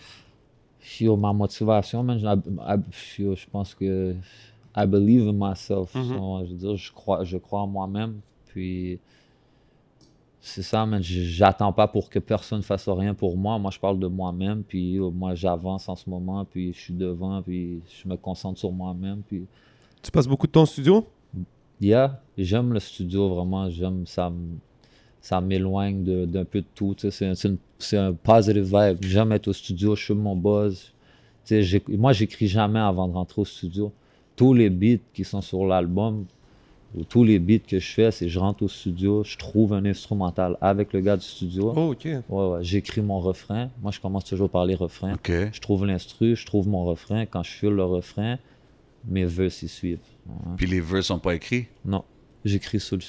Yo, ma motivation, man, je, I- yo, je pense que I believe in myself. Mhm. So, je veux dire, je crois, je crois en moi-même. Puis c'est ça, man. J'attends pas pour que personne fasse rien pour moi. Moi, je parle de moi-même. Puis yo, moi, j'avance en ce moment. Puis je suis devant. Puis je me concentre sur moi-même. Puis Tu passes beaucoup de temps au studio? Yeah, j'aime le studio vraiment, j'aime ça. Ça m'éloigne d'un peu de tout. c'est une c'est un positive vibe. J'aime être au studio, je suis mon buzz. Moi, j'écris jamais avant de rentrer au studio. Tous les beats qui sont sur l'album, ou tous les beats que je fais, c'est je rentre au studio, je trouve un instrumental avec le gars du studio. Oh, ok. Ouais, ouais, j'écris mon refrain. Moi, je commence toujours par les refrains. OK. Je trouve l'instru, je trouve mon refrain. Quand je file le refrain, mes vœux s'y suivent. Ouais. Puis les vœux sont pas écrits? Non, j'écris sur le,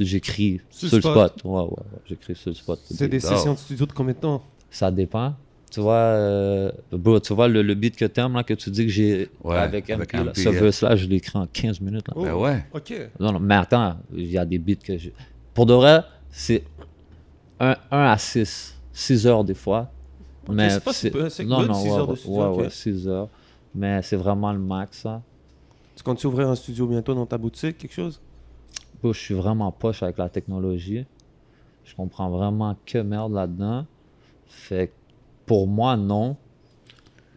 j'écris Sur sur, le le spot. spot. Ouais, ouais, ouais, j'écris sur le spot. C'est des sessions de studio de combien de temps? Ça dépend. Tu vois, euh, bro, tu vois le, le beat que t'aimes, là, que tu dis que j'ai Ouais, avec avec MP, là, ce yeah. verse-là, je l'ai écrit en 15 minutes. Là. Oh. Ben ouais. Ok. Non, non, mais attends, il y a des beats que j'ai. Pour de vrai, c'est 1 à 6. 6 heures des fois. mais c'est pas si peu, c'est non, good, non, six ouais, heures de ouais, studio, Ouais, ok. ouais, 6 heures. Mais c'est vraiment le max, ça. Tu comptes ouvrir un studio bientôt dans ta boutique, quelque chose? Bro, je suis vraiment poche avec la technologie. Je comprends vraiment que merde là-dedans. Fait que pour moi, non.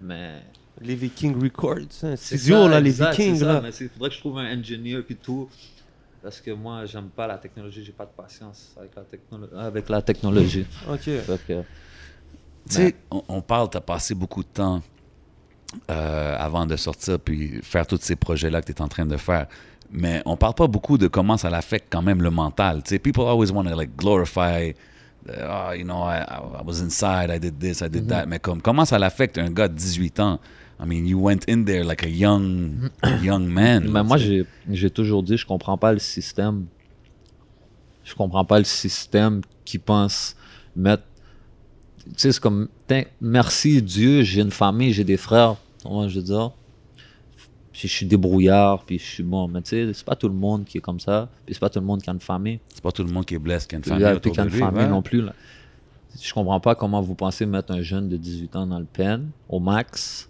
Mais. Les Vikings Records, hein, C'est studio, ça, là, les exact, Vikings, ça, là. Mais il faudrait que je trouve un engineer puis tout. Parce que moi, j'aime pas la technologie, j'ai pas de patience avec la, technolo- avec la technologie. Ok. Tu sais, on, on parle, tu as passé beaucoup de temps euh, avant de sortir puis faire tous ces projets-là que tu es en train de faire. Mais on parle pas beaucoup de comment ça l'affecte quand même le mental. Tu sais, people always want to like glorify, the, oh, you know, I, I was inside, I did this, I did that. Mais comme, comment ça l'affecte un gars de 18 ans? I mean, you went in there like a young, young man. Mais moi, j'ai toujours dit, je comprends pas le système. Je comprends pas le système qui pense mettre. Tu sais, c'est comme, merci Dieu, j'ai une famille, j'ai des frères. Comment je veux dire? Puis je suis débrouillard, puis je suis bon. Mais tu sais, c'est pas tout le monde qui est comme ça. Puis c'est pas tout le monde qui a une famille. C'est pas tout le monde qui est blessé, qui a une famille là, autour puis qui a une famille ouais. non plus. Là. Je comprends pas comment vous pensez mettre un jeune de 18 ans dans le pen, au max.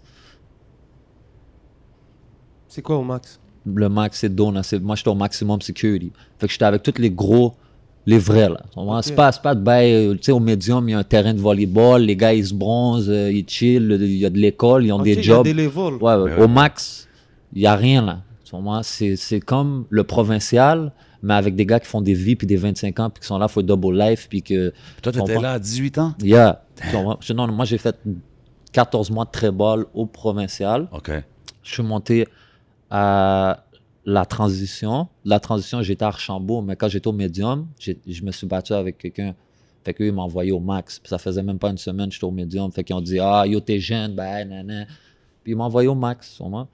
C'est quoi au max? Le max c'est Dona. c'est- Moi, j'étais au maximum security. Fait que j'étais avec tous les gros, les vrais, là. Comprends? C'est pas, c'est pas de bail, euh, tu sais, au médium, il y a un terrain de volleyball, les gars, ils se bronzent, euh, ils chillent, il y a de l'école, ils ont des il y a jobs. des levels. Ouais, ouais, Ben ouais. au max, il y a rien, là. C'est, comme le provincial, mais avec des gars qui font des vies, puis des 25 ans, puis qui sont là for double life, puis que... Toi, tu étais comprends? là à 18 ans? Yeah. Non, moi, j'ai fait 14 mois de très-ball au provincial. OK. Je suis monté à la transition. La transition, j'étais à Archambault, mais quand j'étais au médium, je me suis battu avec quelqu'un. Fait qu'eux, ils m'ont envoyé au max. Puis ça faisait même pas une semaine j'étais au médium. Fait qu'ils ont dit Ah, yo, t'es jeune, ben, nan, Puis ils m'ont envoyé au max, sûrement.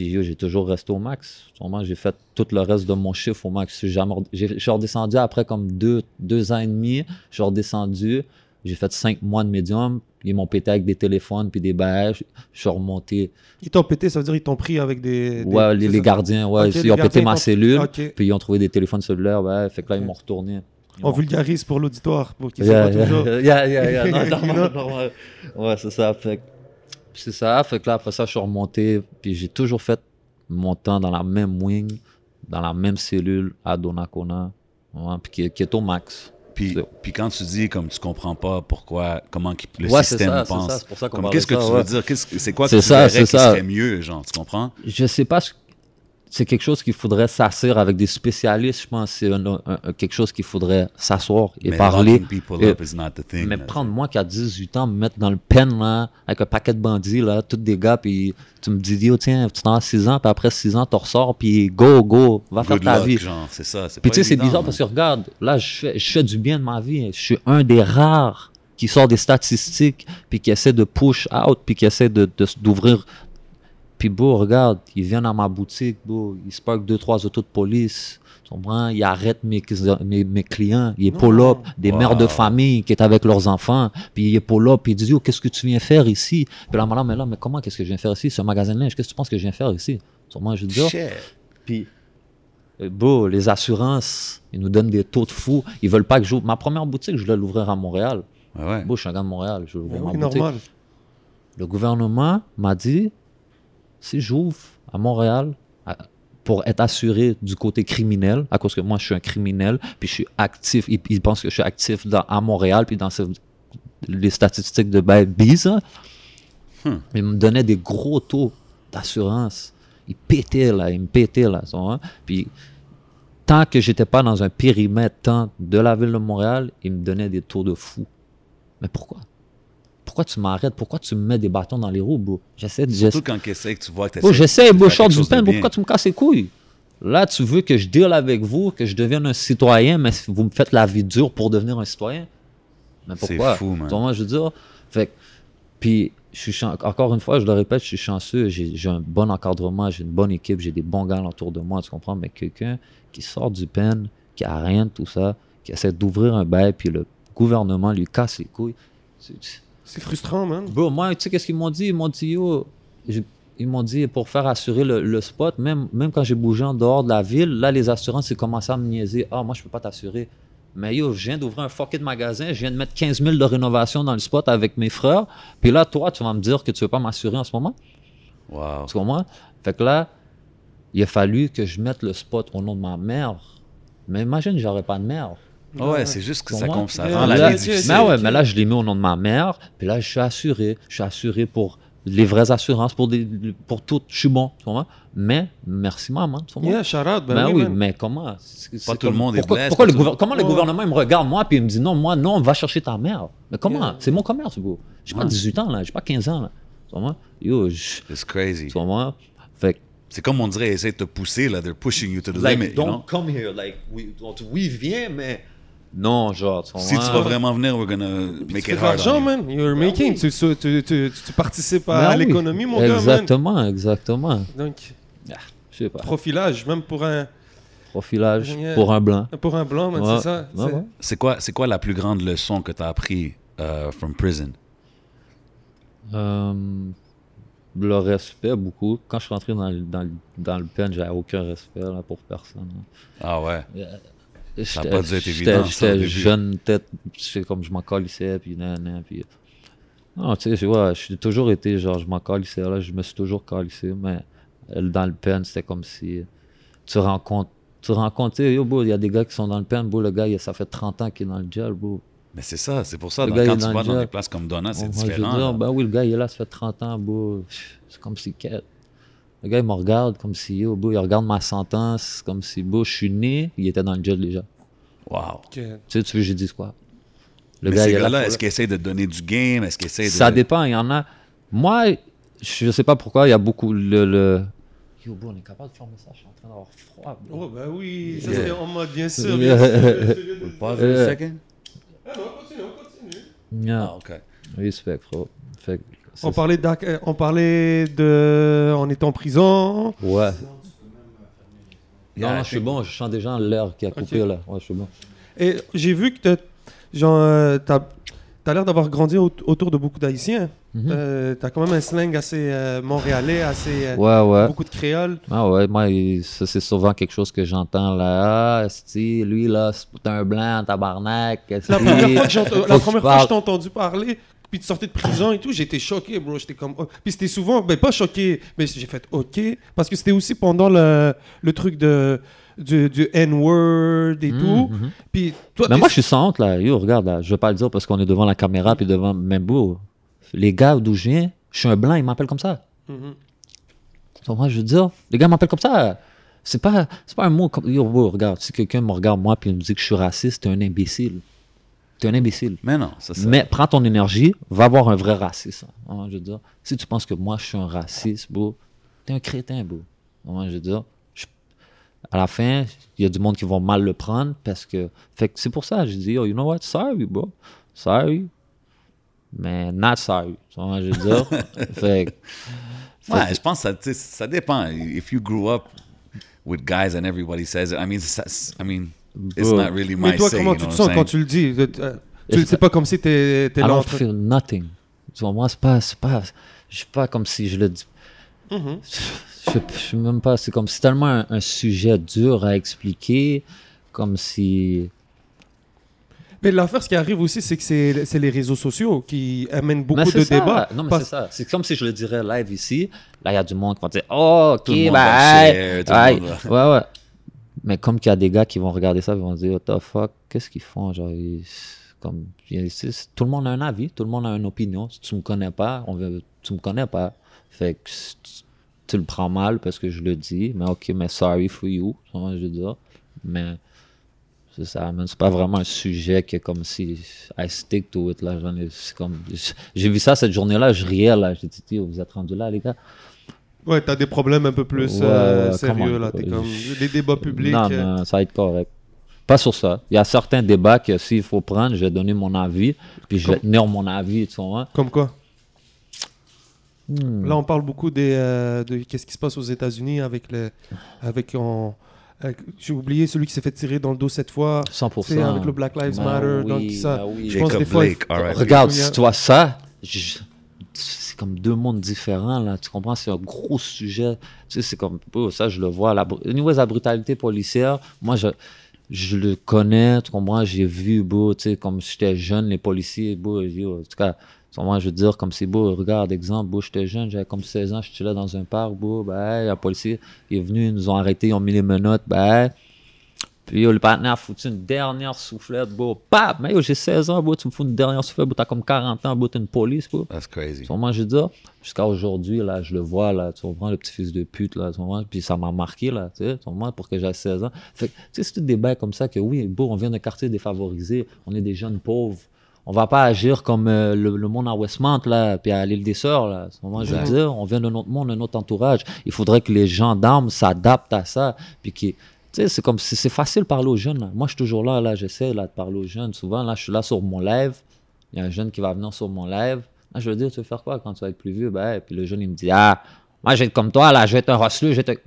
Puis j'ai toujours resté au max. J'ai fait tout le reste de mon chiffre au max. Je suis redescendu après comme deux, deux ans et demi. Je suis redescendu. J'ai fait cinq mois de médium. Ils m'ont pété avec des téléphones puis des bâches. Je suis remonté. Ils t'ont pété, ça veut dire ils t'ont pris avec des. des- Ouais, les, gardiens, ouais, ils les ont pété ma cellule, puis ils ont trouvé des téléphones cellulaires, ouais, fait que là, ils m'ont retourné. Ils On vulgarise pour l'auditoire, pour qu'ils Yeah, yeah, toujours. yeah, yeah, yeah, non. Ouais, c'est ça, fait que- c'est ça, fait que là, après ça, je suis remonté, puis j'ai toujours fait mon temps dans la même wing, dans la même cellule à ouais, puis qui, qui est au max. Puis, puis quand tu dis comme tu comprends pas pourquoi, comment le Ouais, système ça, c'est pense, ça, c'est pour ça qu'on comme parle qu'est-ce que ça, tu ouais. veux dire? C'est quoi que C'est tu ça, verrais c'est qui ça. serait mieux, genre, tu comprends? Je sais pas, ce- c'est quelque chose qu'il faudrait s'asseoir avec des spécialistes, je pense, c'est un- un- un- quelque chose qu'il faudrait s'asseoir et Mais parler. Et- thing. Mais prendre moi qui a 18 ans, me mettre dans le pen là, avec un paquet de bandits, là, tous des gars, puis tu me dis, yo, tiens, tu t'en as 6 ans, puis après 6 ans, tu ressors, puis go, go, va faire ta luck, vie. genre, c'est ça. c'est Puis tu sais, c'est bizarre hein. parce que regarde, là, je fais, je fais du bien de ma vie. Je suis un des rares qui sort des statistiques, puis qui essaie de push out, puis qui essaie de, de- d'ouvrir. Puis beau, regarde, ils viennent à ma boutique, beau, ils sparkent deux, trois autos de police. Ils arrêtent mes, mes, mes clients. Ils pull-up des Wow. mères de famille qui est avec leurs enfants. Puis ils pull-up, puis ils disent, yo, qu'est-ce que tu viens faire ici? Puis là, madame, mais là, mais comment, qu'est-ce que je viens faire ici? C'est un magasin de linge, qu'est-ce que tu penses que je viens faire ici? Sûrement, je dis, oh, puis, euh, bro, les assurances, ils nous donnent des taux de fou. Ils veulent pas que j'ouvre. Ma première boutique, je voulais l'ouvrir à Montréal. Ouais, ouais. Bro, je suis un gars de Montréal. Je veux ouvrir oui, ma boutique. normal. Le gouvernement m'a dit si j'ouvre à Montréal à- pour être assuré du côté criminel, à cause que moi, je suis un criminel, puis je suis actif. Ils, ils pensent que je suis actif dans- à Montréal, puis dans ce- les statistiques de bise, là. Hmm. Ils me donnaient des gros taux d'assurance. Ils pétaient, là. Ils me pétaient, là. vois. Puis, tant que j'étais pas dans un périmètre tant de la ville de Montréal, ils me donnaient des taux de fou. Mais pourquoi? Pourquoi tu m'arrêtes? Pourquoi tu me mets des bâtons dans les roues, bro? J'essaie de. Surtout quand tu que tu vois que tu j'essaie, bro, je sors du pain, pourquoi tu me casses les couilles? Là, tu veux que je deal avec vous, que je devienne un citoyen, mais vous me faites la vie dure pour devenir un citoyen? Mais C'est pourquoi? fou, man. Vois, je veux dire? Fait que- puis, je suis encore une fois, je le répète, je suis chanceux, j'ai j'ai un bon encadrement, j'ai une bonne équipe, j'ai des bons gars autour de moi, tu comprends? Mais quelqu'un qui sort du pen, qui a rien de tout ça, qui essaie d'ouvrir un bail, puis le gouvernement lui casse les couilles. C'est- frustrant, man. Bro, moi, tu sais qu'est-ce qu'ils m'ont dit? Ils m'ont dit, yo, j'ai- ils m'ont dit pour faire assurer le, le spot, même, même quand j'ai bougé en dehors de la ville, là, les assurances, ils commençaient à me niaiser. Ah, moi, je peux pas t'assurer. Mais yo, je viens d'ouvrir un fucking magasin, je viens de mettre 15 000 de rénovation dans le spot avec mes frères. Puis là, toi, tu vas me dire que tu veux pas m'assurer en ce moment? Wow. Tu comprends? Fait que là, il a fallu que je mette le spot au nom de ma mère. Mais imagine, j'aurais pas de mère. Ouais, c'est juste que ça, com- ça Ouais, rend la vie difficile. mais ouais, mais là, je l'ai mis au nom de ma mère. Puis là, je suis assuré. Je suis assuré pour les vraies assurances, pour, des, pour tout. Je suis bon, tu comprends? Mais merci, maman. Tu comprends? Yeah, out. Ben Ben oui, mais comment? C'est- c'est tout le comme- monde est pourquoi, blessé, pourquoi pas le tout- gouver- Comment le Ouais. gouvernement il me regarde, moi, puis il me dit non, moi, non, va chercher ta mère. Mais comment? Yeah. C'est mon commerce, bro. J'ai pas Ouais. 18 ans, là. J'ai pas 15 ans, là. Tu comprends? Yo, je- It's crazy. tu comprends? Fait C'est comme on dirait, essayer de te pousser, là. They're pushing you to the like, limit, you don't know? come here. Like, oui, oui, viens, mais non, genre, tu Si tu vas vraiment venir, we're gonna make tu fais it hard l'argent, man. You're making. Tu, tu, tu, tu, tu participes à, Ben oui. l'économie, mon gars, man. Exactement, exactement. Donc, Je sais pas. profilage, même pour un, Profilage Yeah. pour un blanc. pour un blanc, man, Ouais. c'est ça. Ouais, C'est- ouais. C'est quoi, c'est quoi la plus grande leçon que tu as appris euh, from prison? Euh, le respect, beaucoup. Quand je suis rentré dans, le- dans, le- dans le pen, j'avais aucun respect là, pour personne. là. Ah ouais. Pas dû être évident, ça, au J'étais début. jeune, tête, c'est comme je m'en calissais, puis nan, nan, puis... Non, tu sais, je- ouais, j'ai toujours été genre, je m'en là, je me suis toujours calissé, mais dans le pen, c'était comme si tu rencontres, tu rencontres, il y a des gars qui sont dans le pen, le gars, ça fait 30 ans qu'il est dans le gel. Mais c'est ça, c'est pour ça, Le dans- quand tu vas dans des places comme Donna, c'est veux différent. dire, ben oui, le gars, il est là, ça fait 30 ans. C'est comme si. Le gars, il me regarde comme si, yo, bro, il regarde ma sentence, comme si, bro, je suis né, il était dans le gel déjà. Wow. Tu sais, tu veux que j'ai dit quoi? Le Mais gars, ces il est là. gars-là, est-ce qu'ils essayent de donner du game? Est-ce qu'ils essayent de... Ça dépend, il y en a. Moi, je sais pas pourquoi, il y a beaucoup le. le... Yo, bro, on est capable de fermer ça, je suis en train d'avoir froid, bro. Oh, ben oui, ça Yeah. c'est en mode, bien sûr. Bien sûr, bien sûr. Pause Euh, a second? Ah non, continue, on continue. Yeah. Ah, OK. Respect, frérot. Fait On parlait, d'ac- euh, on parlait de. On était en prison. Ouais. Non, non, I je suis bon, je sens déjà l'air qui a coupé là. Ouais, je suis bon. Et j'ai vu que t'as, genre, euh, l'air d'avoir grandi au- autour de beaucoup d'Haïtiens. Mhm. Euh, t'as quand même un slang assez euh, montréalais, assez. euh, Ouais, ouais. Beaucoup de créole. Ah ouais, moi, il- ça, c'est souvent quelque chose que j'entends là. Ah, esti, lui, là, c'est un blanc, tabarnak. La première fois que, j'ai que tu première fois que parles. je t'ai entendu parler, puis tu sortais de prison et tout, j'étais choqué, bro. J'étais comme. oh. Puis c'était souvent, ben pas choqué, mais j'ai fait OK. Parce que c'était aussi pendant le, le truc de, du, du N-word et tout. Mhm. Puis toi, Mais moi, je suis sans honte, là. Yo, regarde, là, je vais pas le dire parce qu'on est devant la caméra puis devant beau. Les gars d'où je viens, je suis un blanc, ils m'appellent comme ça. Mhm. Donc, moi, je veux dire, les gars m'appellent comme ça. C'est pas, pas un mot comme. Yo, bro, regarde, si quelqu'un me regarde moi puis il me dit que je suis raciste, t'es un imbécile. T'es un imbécile. Mais non, ça, c'est... Mais prends ton énergie, va voir un vrai raciste. hein, je veux dire, si tu penses que moi je suis un raciste, bro, t'es un crétin, bro. Hein, je veux dire, je- à la fin, il y a du monde qui vont mal le prendre parce que. Fait que c'est pour ça, je dis, oh, you know what, sorry, bro. Sorry. Mais not sorry. Vois, je veux dire. fait que- Ouais, je pense que ça, ça dépend. If you grew up with guys and everybody says it, I mean, ça- I mean, it's not really my Mais toi, say, comment tu te sens quand tu le dis? C'est pas comme si t'es, t'es I don't feel nothing. Tu vois, moi, c'est pas, c'est pas, je suis pas comme si je le dis. Mhm. Je, je suis même pas, c'est comme c'est tellement un, un sujet dur à expliquer, comme si. Mais l'affaire, ce qui arrive aussi, c'est que c'est, c'est les réseaux sociaux qui amènent beaucoup Mais de ça. débats. Non, mais Parce- c'est ça. C'est comme si je le dirais live ici. Là, il y a du monde qui va dire Oh, ok, bah, Ouais, ouais. Mais comme qu'il y a des gars qui vont regarder ça, ils vont dire What the fuck, qu'est-ce qu'ils font Genre, ils- comme, ils- tout le monde a un avis, tout le monde a une opinion. Si tu me connais pas, on veut, tu me connais pas. Fait que tu, le prends mal parce que je le dis. Mais ok, mais sorry for you. je veux dire? Mais C'est ça. C'est pas vraiment un sujet qui est comme si I stick to it, là. J'en ai- j'ai vu ça cette journée-là, je riais, là. J'ai dit, vous êtes rendus là, les gars? Ouais, t'as des problèmes un peu plus Ouais, euh, sérieux, là. T'es euh, comme des débats publics. Non, euh, non, ça va être correct. Pas sur ça. Il y a certains débats que s'il faut prendre, je vais donner mon avis, puis je vais Comme- tenir mon avis, tu vois. Comme quoi? Hmm. Là, on parle beaucoup des, euh, de qu'est-ce qui se passe aux États-Unis avec le. Avec on- J'ai oublié celui qui s'est fait tirer dans le dos cette fois. 100%. Tu sais, avec le Black Lives Ben Matter, oui, donc ça. ben oui. Je pense Jacob des fois, Blake. Regarde, si tu vois ça, je- comme deux mondes différents, là. Tu comprends? C'est un gros sujet. Tu sais, c'est comme, oh, ça, je le vois. La, br- anyways, la brutalité policière, moi, je, je le connais, tu comprends? J'ai vu, beau, tu sais, comme j'étais jeune, les policiers, beau, yo, en tout cas, comprends, je veux dire, comme c'est beau, regarde, exemple, beau, j'étais jeune, j'avais comme 16 ans, j'étais là dans un parc, beau, ben, un policier est venu, ils nous ont arrêtés, ils ont mis les menottes, ben. Puis yo, le partenaire a foutu une dernière soufflette, beau, pap, mais yo, j'ai 16 ans, beau, tu me fous une dernière soufflette, beau, t'as comme 40 ans, beau, t'es une police, beau. That's crazy. Tu comprends, je dire, jusqu'à aujourd'hui, là, je le vois, là, tu comprends, le petit fils de pute, là, tu comprends, puis ça m'a marqué, là, tu sais, tu comprends, pour que j'ai 16 ans. Fait que, tu sais, c'est tout des bails comme ça que, oui, beau, on vient d'un quartier défavorisé, on est des jeunes pauvres, on va pas agir comme euh, le, le monde à Westmount, là, puis à l'île des Sœurs, là, comprends, je veux dire, on vient d'un autre monde, d'un autre entourage. Il faudrait que les gendarmes s'adaptent à ça, puis qu'ils tu sais, c'est comme c'est c'est facile de parler aux jeunes. là. Moi, je suis toujours là, là, j'essaie là, de parler aux jeunes. Souvent, là, je suis là sur mon live. Il y a un jeune qui va venir sur mon live. Là, je veux dire, tu veux faire quoi quand tu vas être plus vieux? Ben, et puis le jeune, il me dit, ah, moi, je vais être comme toi, là, je vais être un rosseleux, je vais être.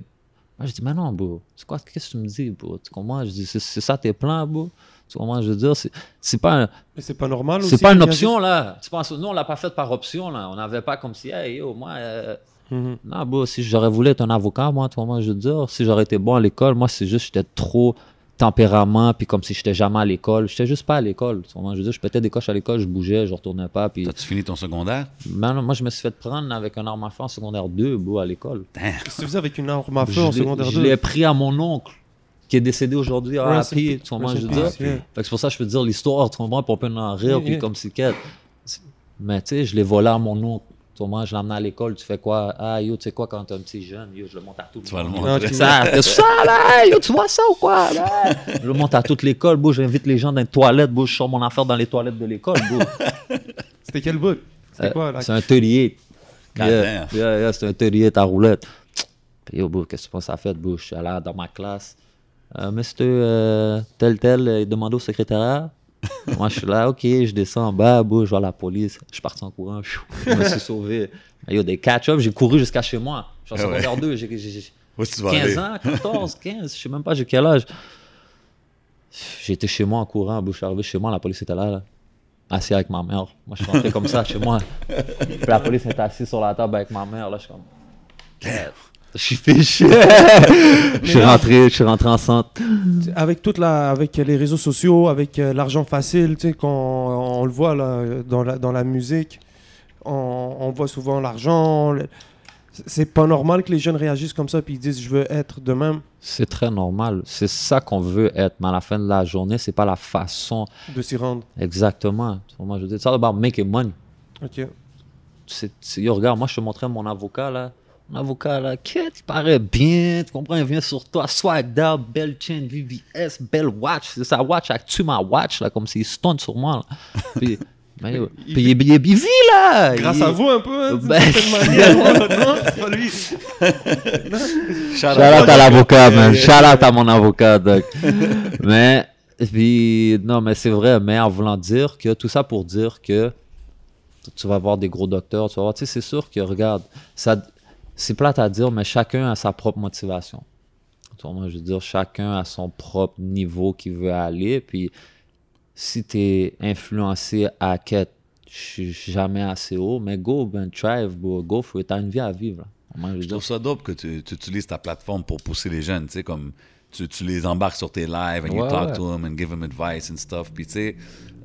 Moi, je dis, mais non, bro, c'est quoi, qu'est-ce que tu me dis, bro? Tu comprends? Je dis, c'est ça tes plans, bro? Tu comprends? Je veux dire, c'est c'est pas, un- Mais c'est pas normal aussi. c'est pas une option, là. Tu penses, nous, on l'a pas fait par option, là. On n'avait pas comme si, hey, yo, moi. euh, juste- Mhm. non, bro, si j'aurais voulu être un avocat, moi, tu vois, moi, je veux dire, si j'aurais été bon à l'école, moi, c'est juste, j'étais trop tempérament, puis comme si j'étais jamais à l'école. J'étais juste pas à l'école, je veux dire, je pétais des coches à l'école, je bougeais, je retournais pas, puis... T'as-tu fini ton secondaire? Ben non, moi, je me suis fait prendre avec un arme à feu en secondaire 2, bro, à l'école. Qu'est-ce que tu faisais avec une arme à Je feu en secondaire Je 2 l'ai pris à mon oncle, qui est décédé aujourd'hui à Happy, tu rest je veux dire. yeah. Que c'est pour ça que je peux te dire l'histoire, tu comprends, puis on peut en rire, Yeah, puis yeah. comme c'est quête. Mais tu sais, je l'ai volé à mon oncle. Tu vois, je amené à l'école, tu fais quoi? Ah, yo, tu sais quoi, quand t'es un petit jeune, yo, je le monte à tout le Tu vas le monde. montrer. Ça, ça, là, yo, tu vois ça ou quoi? là? Je le monte à toute l'école, bro, j'invite les gens dans les toilettes, bro, je sors mon affaire dans les toilettes de l'école, bro. C'était quel bout? C'était Euh, quoi là? C'est un 38. God Yeah, damn. yeah, yeah, c'est un 38 à roulette. Puis yo, bro, qu'est-ce que tu penses ça fait, bro? Je suis allé dans ma classe. Euh, Monsieur euh, tel tel, euh, il demande au secrétariat. Moi, je suis là, ok, je descends en bas, je vois la police. Je suis parti en courant, je me suis sauvé. Yo, des catch-up, j'ai couru jusqu'à chez moi. Je suis en Ah secondaire 2, j'ai j'ai- j'ai Où est-ce que tu vas 15 aller? ans, 14, 15, je sais même pas j'ai quel âge. J'étais chez moi en courant, je suis arrivé chez moi, la police était là, là assis avec ma mère. Moi, je suis rentré comme ça chez moi. Puis la police était assise sur la table avec ma mère. Là, je suis comme. Je suis fiché. je suis rentré, je suis rentré en centre. avec toute la avec les réseaux sociaux, avec euh, l'argent facile, tu sais, quand on le voit là, dans, la, dans la musique, on, on voit souvent l'argent. le- C'est pas normal que les jeunes réagissent comme ça puis ils disent je veux être de même C'est très normal. C'est ça qu'on veut être. Mais à la fin de la journée, c'est pas la façon de s'y rendre. exactement. Moi, je dis, it's all about making money. Ok. c'est- yo, regarde, moi, je te montrais mon avocat, là. Mon avocat, là, qui paraît bien, tu comprends, il vient sur toi, swag down, belle chain, VVS, belle watch. C'est sa watch, elle tue ma watch, là, comme s'il stun sur moi, là. Puis, mais, yo, Il puis il, est- busy, là. Grâce Il- à vous un peu, hein, Ben- non, c'est pas lui. Shout Shout out à l'avocat, man. Shout out à mon avocat, doc. mais, puis, non, mais c'est vrai, mais en voulant dire que, tout ça pour dire que tu vas voir des gros docteurs, tu vas voir, tu sais, c'est sûr que, regarde, ça, c'est plate à dire, mais chacun a sa propre motivation. Moi, je veux dire, chacun a son propre niveau qu'il veut aller, puis si tu es influencé à quête, je suis jamais assez haut, mais go, ben, try, bro, go for it, t'as une vie à vivre. Moi, je trouve ça dope que tu, tu utilises ta plateforme pour pousser les jeunes, tu sais, comme tu, tu les embarques sur tes lives and you Ouais, talk ouais. to them and give them advice and stuff. Puis tu sais,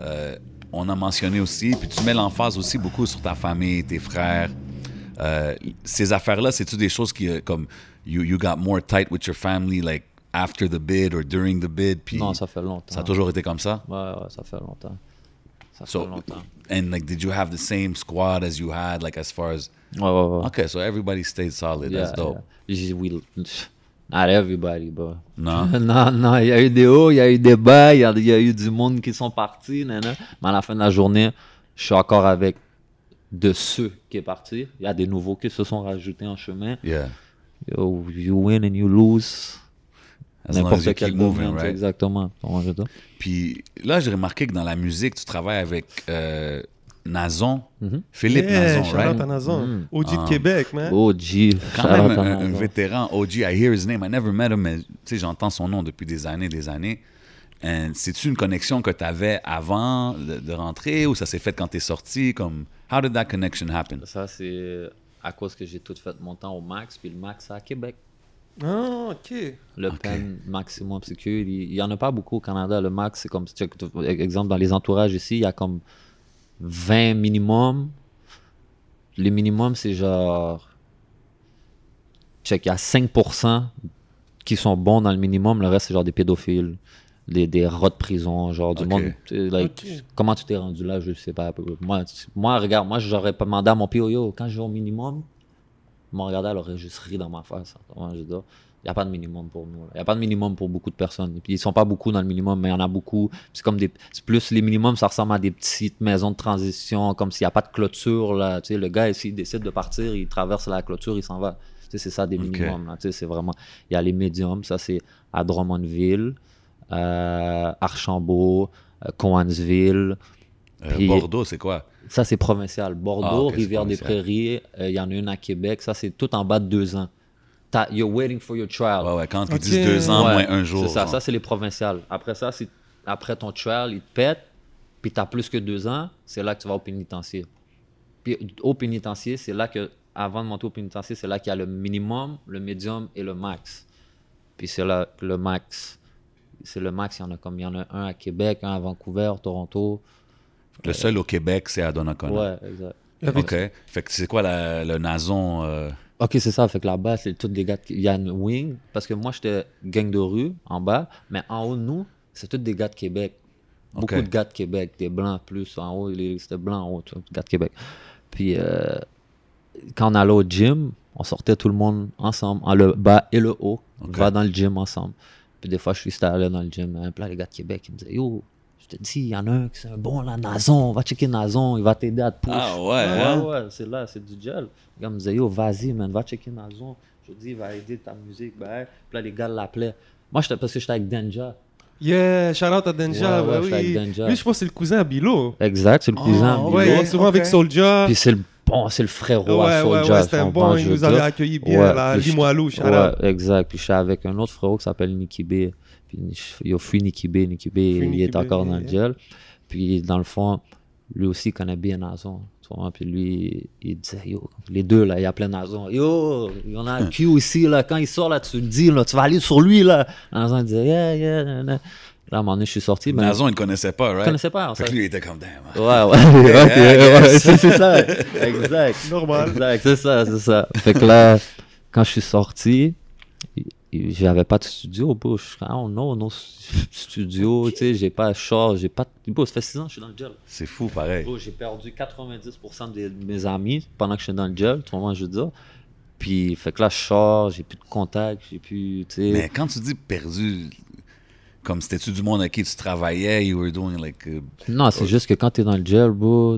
euh, on a mentionné aussi, puis tu mets l'emphase aussi beaucoup sur ta famille, tes frères. Euh, ces affaires-là, c'est-tu des choses qui, euh, comme, you, you got more tight with your family, like, after the bid or during the bid, puis non, ça fait longtemps. ça a toujours été comme ça? Ouais, ouais, ça fait longtemps. Ça fait So, longtemps. and like, did you have the same squad as you had, like, as far as... Ouais, ouais, ouais. Okay, so everybody stayed solid. Yeah, That's dope. yeah. Oui, Not everybody, bro. Non? non, non, il y a eu des hauts, il y a eu des bas, il y y a eu du monde qui sont partis, nana. mais à la fin de la journée, je suis encore avec de ceux qui est partis. Il y a des nouveaux qui se sont rajoutés en chemin. Yeah. Yo, you win and you lose. You N'importe quel domaine, right? exactement. Puis là, j'ai remarqué que dans la musique, tu travailles avec euh, Nazon, Philippe Yeah, Nazon, shout right? Nazon. Mm. OG Ah. de Québec, man. Oh, G. Quand même un, un vétéran, OG, I hear his name, I never met him, mais tu sais, j'entends son nom depuis des années, des années. And C'est-tu une connexion que tu avais avant de, de rentrer ou ça s'est fait quand tu es sorti? Comme, how did that connection happen? Ça, c'est à cause que j'ai tout fait mon temps au Max, puis le Max, c'est à Québec. Ah, ok. Le Ok. pen maximum security. Il n'y en a pas beaucoup au Canada. Le max, c'est comme, check, exemple, dans les entourages ici, il y a comme 20 minimum. Les minimums, c'est genre. Check, il y a 5% qui sont bons dans le minimum. Le reste, c'est genre des pédophiles, des, des rats de prison, genre du monde. like. Comment tu t'es rendu là, je sais pas. Moi, moi regarde, moi, j'aurais pas demandé à mon PO, yo, quand je vais au minimum, mon regardé, elle aurait juste ri dans ma face. hein. Je? Il n'y a pas de minimum pour nous. Il n'y a pas de minimum pour beaucoup de personnes. Et puis, ils sont pas beaucoup dans le minimum, mais il y en a beaucoup. C'est comme des. C'est plus les minimums, ça ressemble à des petites maisons de transition, comme s'il n'y a pas de clôture. Là. Tu sais, le gars, s'il décide de partir, il traverse la clôture, il s'en va. Tu sais, c'est ça des minimums. Tu sais, c'est vraiment. Il y a les médiums, ça c'est à Drummondville, euh, Archambault, euh, Cowansville. Euh, Puis- Bordeaux, c'est quoi? Ça, c'est provincial. Bordeaux, Ah, Rivière-des-Prairies, euh, il y en a une à Québec. Ça, c'est tout en bas de deux ans. T'as- You're waiting for your trial. Ouais, ouais, quand ils Ok. disent deux ans, Ouais, moins un jour. C'est ça, genre. ça c'est les provinciales. Après ça, c'est après ton trial, il te pète, puis tu as plus que deux ans, c'est là que tu vas au pénitencier. Puis au pénitencier, c'est là que, avant de monter au pénitencier, c'est là qu'il y a le minimum, le médium et le max. Puis c'est là que le max, c'est le max, il y en a comme, il y en a un à Québec, un à Vancouver, Toronto. Le seul au Québec, c'est à Donnacona. Ouais, exact. OK. Fait que c'est quoi la- le Nazon? euh, Ok, c'est ça. Fait que là-bas, c'est tous des gars. qui- Il y a une wing. Parce que moi, j'étais gang de rue en bas. Mais en haut de nous, c'est tous des gars de Québec. Beaucoup de gars de Québec. Des blancs plus. En haut, les- c'était blanc en haut. Gars de Québec. Puis euh, quand on allait au gym, on sortait tout le monde ensemble. En le bas et le haut. On va dans le gym ensemble. Puis des fois, je suis allé dans le gym. hein, Puis là, les gars de Québec, ils me disaient Yo, je te dis, il y en a un qui c'est un bon là, Nazon. Va checker Nazon. Il va t'aider à te push. Ah ouais, Ouais, hein? ouais, c'est là, c'est du gel. Le gars me disait, yo, vas-y, man, va checker Nazon. Je dis, il va aider ta musique. Ben, puis là, les gars l'appelaient. Moi, j'étais parce que j'étais avec Denja. Yeah, shout out à Denja. Ouais, ouais, ouais, je suis avec oui. Denja. Lui, je pense que c'est le cousin à Bilo. Exact, c'est le cousin. Oh, Bilo. Ouais, souvent avec Soulja. Puis c'est le bon, c'est le frérot Ouais, à Soulja. ouais, c'était bon. je Il nous avait accueillis bien, Ouais, là. shout out. Ouais, exact. Puis je suis avec un autre frérot qui s'appelle Nicky B. Puis il a Free Nicky B. Nicky B, il est encore dans le gel. Puis dans le fond, lui aussi connaît bien Nazon. Puis lui, il disait, yo, les deux là, il appelait Nazon. Yo, il y en a un Q ici, là. Quand il sort, là, tu le dis, là, tu vas aller sur lui, là. Nazon disait, yeah, yeah, yeah. Là, à un moment donné, je suis sorti. Ben, Nazon, il ne connaissait pas, right? connaissais pas. on Fait que lui, il était comme, damn. Ouais, ouais, Yeah, ouais, c'est c'est ça, exact. Normal. Exact, c'est ça, c'est ça. Fait que là, quand je suis sorti, il- il- j'avais pas de studio, bro. Je suis ah non, non studio, tu sais, j'ai pas char, j'ai pas de... Bro, ça fait 6 ans que je suis dans le gel. C'est fou, pareil. Bro, j'ai perdu 90% de mes amis pendant que je suis dans le gel, tu vois, moi, je veux dire. Puis, fait que là, je sors, j'ai plus de contact, j'ai plus, tu sais... Mais quand tu dis perdu, comme c'était-tu du monde avec qui tu travaillais, you were doing like. uh, Non, c'est juste que quand t'es dans le gel, bro,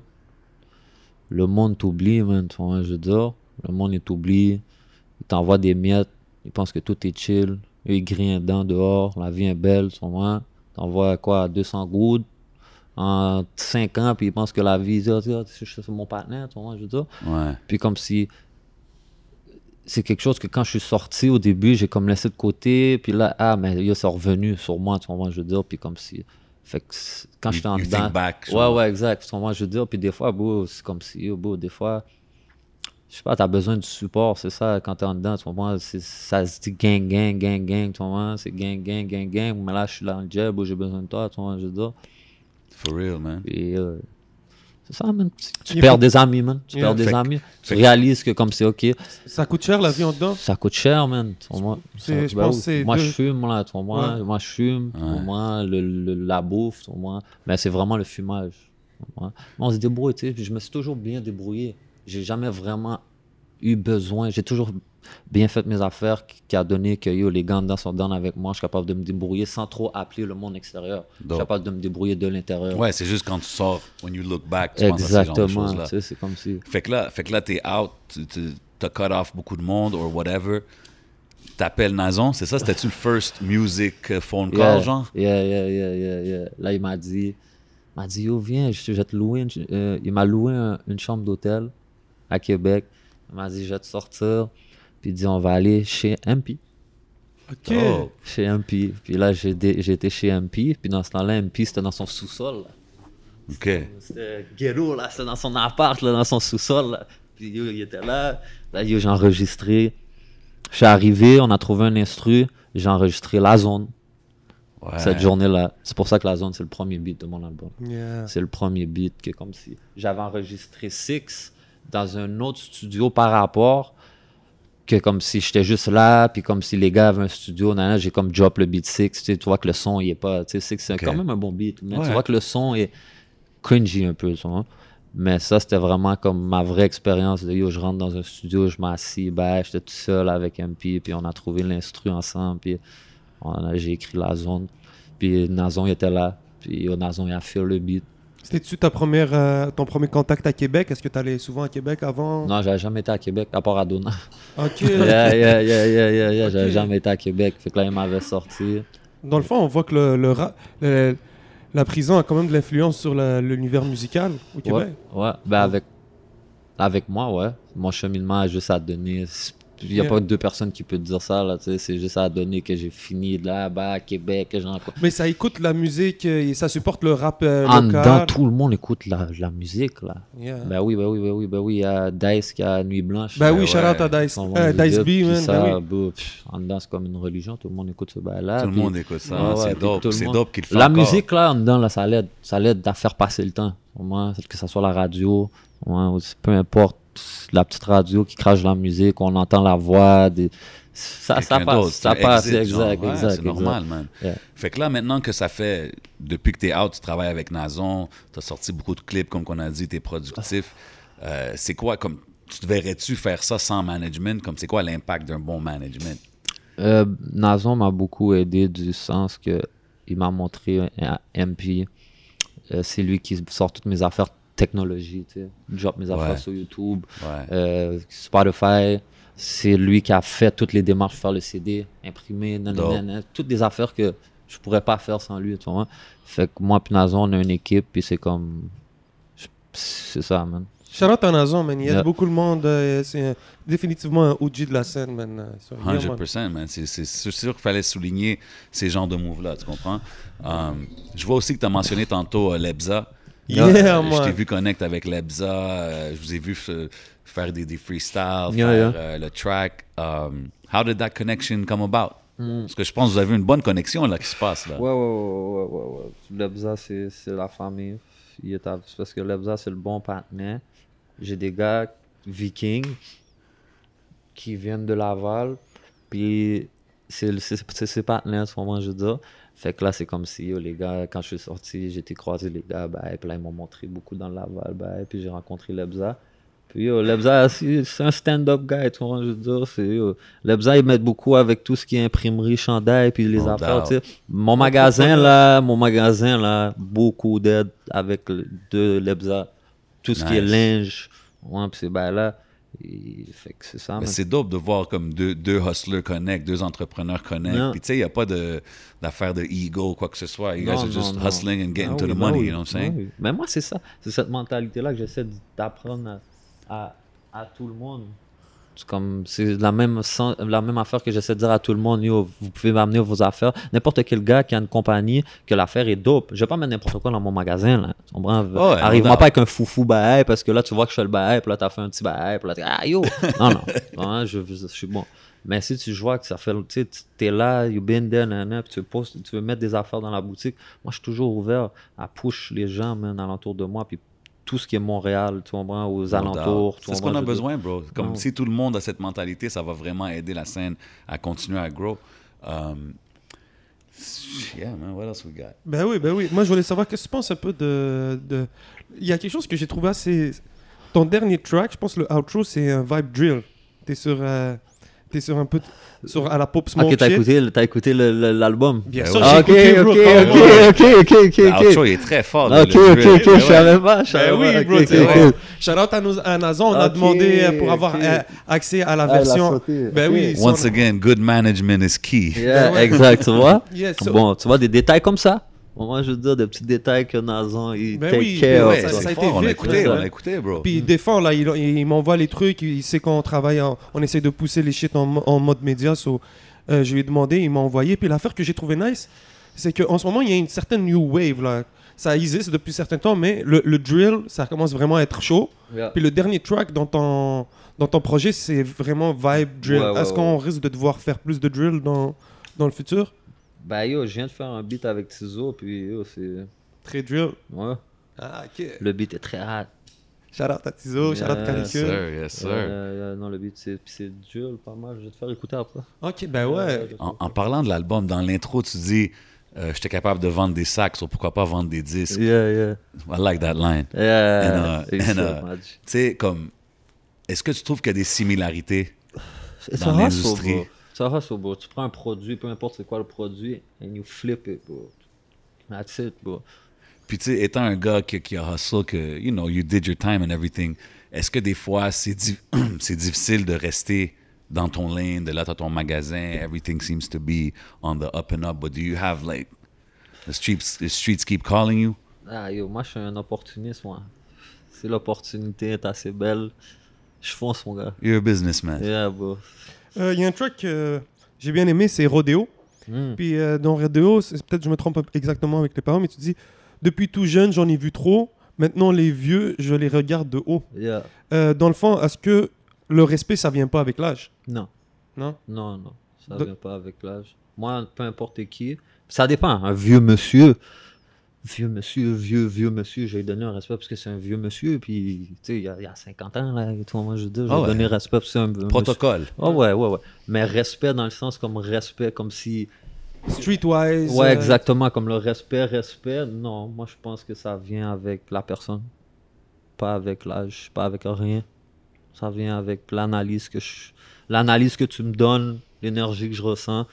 le monde t'oublie, man. Tu vois, je veux dire. Le monde, il t'oublie. Il t'envoie des miettes. Il pense que tout est chill. Eux, ils grillent dedans, dehors. La vie est belle, tu vois. T'envoies quoi, 200 gouttes en 5 ans, puis ils pensent que la vie, c'est c'est mon partenaire, tu vois, je veux dire. Ouais. Puis comme si c'est quelque chose que quand je suis sorti au début, j'ai comme laissé de côté, puis là, ah, mais yo, c'est revenu sur moi, tu vois, je veux dire, puis comme si... Fait que quand j'étais en you dedans... think back, ouais, ouais, exact, tu vois, je veux dire, puis des fois, c'est comme si, yo, bro, des fois, je sais pas, t'as besoin de support, c'est ça, quand t'es en dedans, tu vois, c'est- ça se dit gang, gang, gang, gang, tu vois, c'est gang, gang, gang, gang, mais là, je suis dans le bro, j'ai besoin de toi, tu vois, je veux dire, For real, man. puis... euh, c'est ça, man. Tu, Il perds faut- des amis, man. Tu Yeah. perds des Fait amis. Tu réalises que comme c'est OK, Ça coûte cher la vie en dedans? ça coûte cher, man. Moi, C'est- ça- je ben pense moi deux- je fume, là, tu vois, moi, Ouais. moi, je fume, Ouais. moi, le, le- la bouffe, moi. Mais c'est vraiment le fumage. moi. On se débrouille, tu sais. puis Je me suis toujours bien débrouillé. J'ai jamais vraiment eu besoin. J'ai toujours bien fait mes affaires qui, qui a donné que yo, les gants dedans sont dedans avec moi. Je suis capable de me débrouiller sans trop appeler le monde extérieur. Je suis capable de me débrouiller de l'intérieur. Ouais, c'est juste quand tu sors, when you look back, tu penses à ce genre de Exactement. choses-là. Tu sais, c'est comme si. Fait que là, fait que là t'es out, t'as cut off beaucoup de monde or whatever. T'appelles Nazon, c'est ça? C'était-tu le first music euh, phone call, Yeah, genre? Yeah, yeah, yeah, yeah, yeah. Là, il m'a dit, m'a dit, yo, viens, je, je vais te louer. une- euh, il m'a loué un- une chambre d'hôtel à Québec. Il m'a dit, je vais te sortir. Puis il dit, on va aller chez MP. Ok. Oh. Chez MP. Puis là, j'ai été chez MP. Puis dans ce temps-là, MP, c'était dans son sous-sol. OK. C'était ghetto, là. C'était dans son appart, là, dans son sous-sol. Puis yo, il était là. Là, yo, j'ai enregistré. Je suis arrivé, on a trouvé un instru. J'ai enregistré La Zone Ouais. cette journée-là. C'est pour ça que La Zone, c'est le premier beat de mon album. Yeah. C'est le premier beat que comme si j'avais enregistré Six dans un autre studio par rapport que comme si j'étais juste là puis comme si les gars avaient un studio j'ai comme drop le beat Six tu sais, tu vois que le son il est pas tu sais c'est quand même un bon beat mais Ouais. tu vois que le son est cringy un peu tu vois. mais ça c'était vraiment comme ma vraie expérience de yo je rentre dans un studio je m'assis ben j'étais tout seul avec MP puis on a trouvé l'instru ensemble puis j'ai écrit la zone puis Nazon il était là puis yo, Nazon il a fait le beat C'était-tu ta première, euh, ton premier contact à Québec? Est-ce que tu allais souvent à Québec avant? Non, j'avais jamais été à Québec, à part à Dona. Ok. yeah, yeah, yeah, yeah, yeah, yeah, J'avais jamais été à Québec. Fait que là, il m'avait sorti. Dans le fond, on voit que le, le ra- le- la prison a quand même de l'influence sur l'univers musical au Ouais, Québec. ouais. Ben, avec, avec moi, ouais. Mon cheminement a juste à donner. Il n'y a Yeah. pas deux personnes qui peuvent te dire ça, là. C'est juste à donner que j'ai fini de là-bas à Québec, que j'en Mais ça écoute la musique euh, et ça supporte le rap euh, En local. dedans, tout le monde écoute la, la musique, là. Yeah. Ben oui, ben oui, ben oui, ben oui. Il y a Dice qui a Nuit Blanche. Ben oui, shout out ouais. à Dice, euh, Dice B, man. ça, ben oui. bah, pff, en dedans, c'est comme une religion. Tout le monde écoute ce bail-là. Tout le monde écoute ça. Ouais, c'est dope. C'est dope qu'il fait La encore. musique, là, en dedans, là, ça l'aide. Ça l'aide à faire passer le temps. Au moins, que ça soit la radio, ouais, peu importe, la petite radio qui crache la musique, on entend la voix. Des... Ça, ça passe. Ça passe, exit, exact, Ouais, exact. C'est normal, man. Yeah. Fait que là, maintenant que ça fait, depuis que t'es out, tu travailles avec Nazon, t'as sorti beaucoup de clips, comme qu'on a dit, t'es productif. Euh, c'est quoi, comme, tu te verrais-tu faire ça sans management? Comme, c'est quoi l'impact d'un bon management? Euh, Nazon m'a beaucoup aidé du sens que il m'a montré un MP. Euh, c'est lui qui sort toutes mes affaires technologie, tu sais. Drop mes affaires Ouais. sur YouTube. Ouais. Euh, Spotify, c'est lui qui a fait toutes les démarches pour faire le CD, imprimer, nan, nan, Dope. nan, nan. toutes des affaires que je pourrais pas faire sans lui, tu vois. Fait que moi puis Nazon, on a une équipe, puis c'est comme... C'est ça, man. Shout out à Nazon, man. Il y a Yeah. beaucoup de monde. euh, c'est euh, définitivement un OG de la scène, man. euh, so, yeah, man. 100%, man. C'est sûr qu'il fallait souligner ces genres de moves-là, tu comprends? Um, je vois aussi que tu as mentionné tantôt euh, Lebza. Yeah, Euh, je man. t'ai vu connect avec Lebza. euh, je vous ai vu faire des, des freestyles, Yeah, faire yeah. euh, le track. Um, how did that connection come about? Mm. Parce que je pense que vous avez une bonne connexion là qui se passe là. Ouais, ouais, ouais, ouais, ouais, ouais. Lebza, c'est la famille. Il est à- c'est parce que Lebza, c'est le bon partenaire. J'ai des gars vikings qui viennent de Laval. Puis c'est c'est- c'est ses partenaires, en ce moment, je veux dire. Fait que là, c'est comme si yo, les gars, quand je suis sorti, été croisé les gars, bah, et puis là, ils m'ont montré beaucoup dans le Laval, bah, et puis j'ai rencontré Lebza. Puis yo, Lebza, c'est un stand-up guy, tu vois, je veux dire. c'est, yo, Lebza, ils mettent beaucoup avec tout ce qui est imprimerie, chandail, puis les affaires, tu sais. Mon magasin, là, mon magasin, là, beaucoup d'aide avec de Lebza. Tout ce qui est linge, ouais, puis c'est ben là. C'est ça, dope de voir comme deux, deux hustlers connect, deux entrepreneurs connect. Puis tu sais, il n'y a pas de- d'affaire de, ego ou quoi que ce soit. You guys Non, are non, just non. hustling and getting Ah to oui, the ben money, oui, you know what I'm ben saying? oui. Mais moi, c'est ça. C'est cette mentalité-là que j'essaie d'apprendre à, à, à tout le monde. C'est comme, c'est la même, la même affaire que j'essaie de dire à tout le monde. Yo, vous pouvez m'amener vos affaires. N'importe quel gars qui a une compagnie, que l'affaire est dope. Je vais pas mettre n'importe quoi dans mon magasin, là. Tu comprends? ouais, Arrive-moi pas avec un foufou bail parce que là, tu vois que je fais le bail, puis là, t'as fait un petit bail, puis là, t'es, ah, yo! non, non. Hein, je, je, je suis bon. Mais si tu vois que ça fait, tu t'es là, you been there, nanana, puis tu, postes, tu veux mettre des affaires dans la boutique, moi, je suis toujours ouvert à push les gens, man, alentour de moi, puis tout ce qui est Montréal, tu comprends, aux alentours. C'est ce qu'on a besoin, bro. Comme Non. si tout le monde a cette mentalité, ça va vraiment aider la scène à continuer à grow. Um, yeah, man, what else we got? Ben oui, ben oui. Moi, je voulais savoir qu'est-ce que tu penses un peu de. de... Il y a quelque chose que j'ai trouvé assez. ton dernier track, je pense le outro, c'est un vibe drill. T'es sur, euh, t'es sur un peu sur à la pop smoke Ok, t'as écouté, t'as écouté l'album Bien Ben sûr, j'ai Ah, ok, écouté, ok, ok, ok, ok, ok, L'outro, ok. il est très fort. là, Ok, ok, ok, je savais pas, je Ben savais oui, pas. bro. Shout out à, nos, à Nazon, on a demandé euh, pour avoir euh, accès à la Ah, version. Ben oui, Once son- again, good management is key. Yeah, Ouais. exact, tu vois? Bon, tu vois, des détails comme ça? Moi, je veux dire, des petits détails que Nazan, il Ben take oui, care ben. Ouais, ça- ça a c'est été fort, on a écouté, on a écouté, bro. Puis il défend, là, il, il m'envoie les trucs, il sait qu'on travaille, en- on essaie de pousser les shit en, mo- en mode média. so, euh, je lui ai demandé, il m'a envoyé. Puis l'affaire que j'ai trouvé nice, c'est qu'en ce moment, il y a une certaine new wave. Là. Ça existe depuis un certain temps, mais le, le drill, ça commence vraiment à être chaud. Yeah. Puis le dernier track dans ton, dans ton projet, c'est vraiment vibe drill. Ouais, ouais, Est-ce qu'on risque de devoir faire plus de drill dans, dans le futur? Ben yo, je viens de faire un beat avec Tizo, puis yo, c'est. Très drill. Ouais. Ah, ok. Le beat est très hard. Shout out à Tizo, shout out Yes, Canicule. Sir, yes, sir. Euh, euh, non, le beat, c'est dur, pas mal. Je vais te faire écouter après. Ok, ben ouais. En, en parlant de l'album, dans l'intro, tu dis euh, J'étais capable de vendre des sacs, so pourquoi pas vendre des disques? Yeah, yeah. I like that line. Yeah. And, uh, c'est and, ça, uh. Tu sais, comme. Est-ce que tu trouves qu'il y a des similarités dans l'industrie? Bro. It's a hustle, bro. Tu prends un produit, peu importe c'est quoi le produit, and you flip it, bro. That's it, bro. Puis, tu sais, étant un gars qui, qui a hustle, que, you know, you did your time and everything, est-ce que des fois, c'est di- c'est difficile de rester dans ton lane, de là, t'as ton magasin, everything seems to be on the up and up, but do you have, like, the streets, the streets keep calling you? Ah, yo, moi, je suis un opportuniste, moi. Si l'opportunité est assez belle, je fonce, mon gars. You're a businessman. Yeah, bro. Euh, Il y a un track que j'ai bien aimé, c'est Rodeo. Mm. Puis euh, dans Rodeo, peut-être je me trompe exactement avec les paroles, mais tu dis Depuis tout jeune, j'en ai vu trop. Maintenant, les vieux, je les regarde de haut. Yeah. Euh, dans le fond, est-ce que le respect, ça vient pas avec l'âge? Non. Non? Non, non. Ça De- vient pas avec l'âge. Moi, peu importe qui. Ça dépend. Un vieux monsieur. Vieux monsieur, vieux, vieux monsieur, j'ai donné un respect parce que c'est un vieux monsieur. Puis, tu sais, il y, a- il y a 50 ans, là, et tout, moi, je veux dire, j'ai Ah ouais. donné respect parce que c'est un vieux Protocole. monsieur. Oh, ouais, ouais, ouais. Mais respect dans le sens comme respect, comme si. Streetwise. Ouais, euh, exactement. Comme le respect, respect. Non, moi, je pense que ça vient avec la personne. Pas avec l'âge, pas avec rien. Ça vient avec l'analyse que je... L'analyse que tu me donnes, l'énergie que je ressens.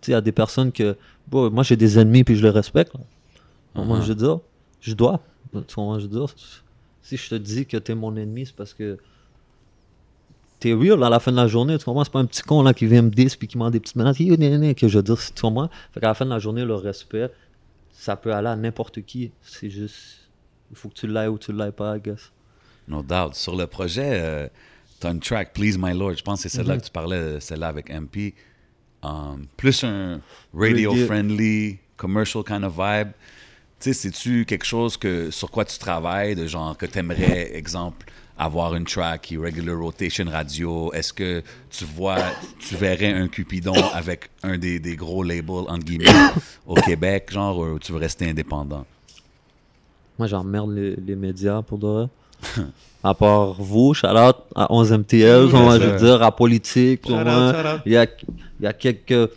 Tu sais, il y a des personnes que... Bon, moi, j'ai des ennemis, puis je les respecte. là. Moi, Mhm. je veux dire, je dois. Tu je veux dire, si je te dis que t'es mon ennemi, c'est parce que t'es real à la fin de la journée. Tu comprends? C'est pas un petit con là qui vient me dire puis qui m'en des petites menaces. Que je veux dire, tu comprends? Fait qu'à la fin de la journée, le respect, ça peut aller à n'importe qui. C'est juste. Il faut que tu l'ailles ou tu l'ailles pas, I guess. No doubt. Sur le projet, euh, t'as une track, Please My Lord. Je pense que c'est celle-là que tu parlais, euh, celle-là avec MP. Um, plus un radio-friendly, commercial kind of vibe. Tu sais, c'est-tu quelque chose que, sur quoi tu travailles, de genre que t'aimerais, exemple, avoir une track regular rotation radio? Est-ce que tu vois, tu verrais un Cupidon avec un des, des gros labels, entre guillemets, au Québec, genre, ou tu veux rester indépendant? Moi, j'emmerde les, les médias pour de vrai. à part vous, shout out à 11MTL, Yes, on va je sir. veux dire, à politique. Il y a, il y a quelques.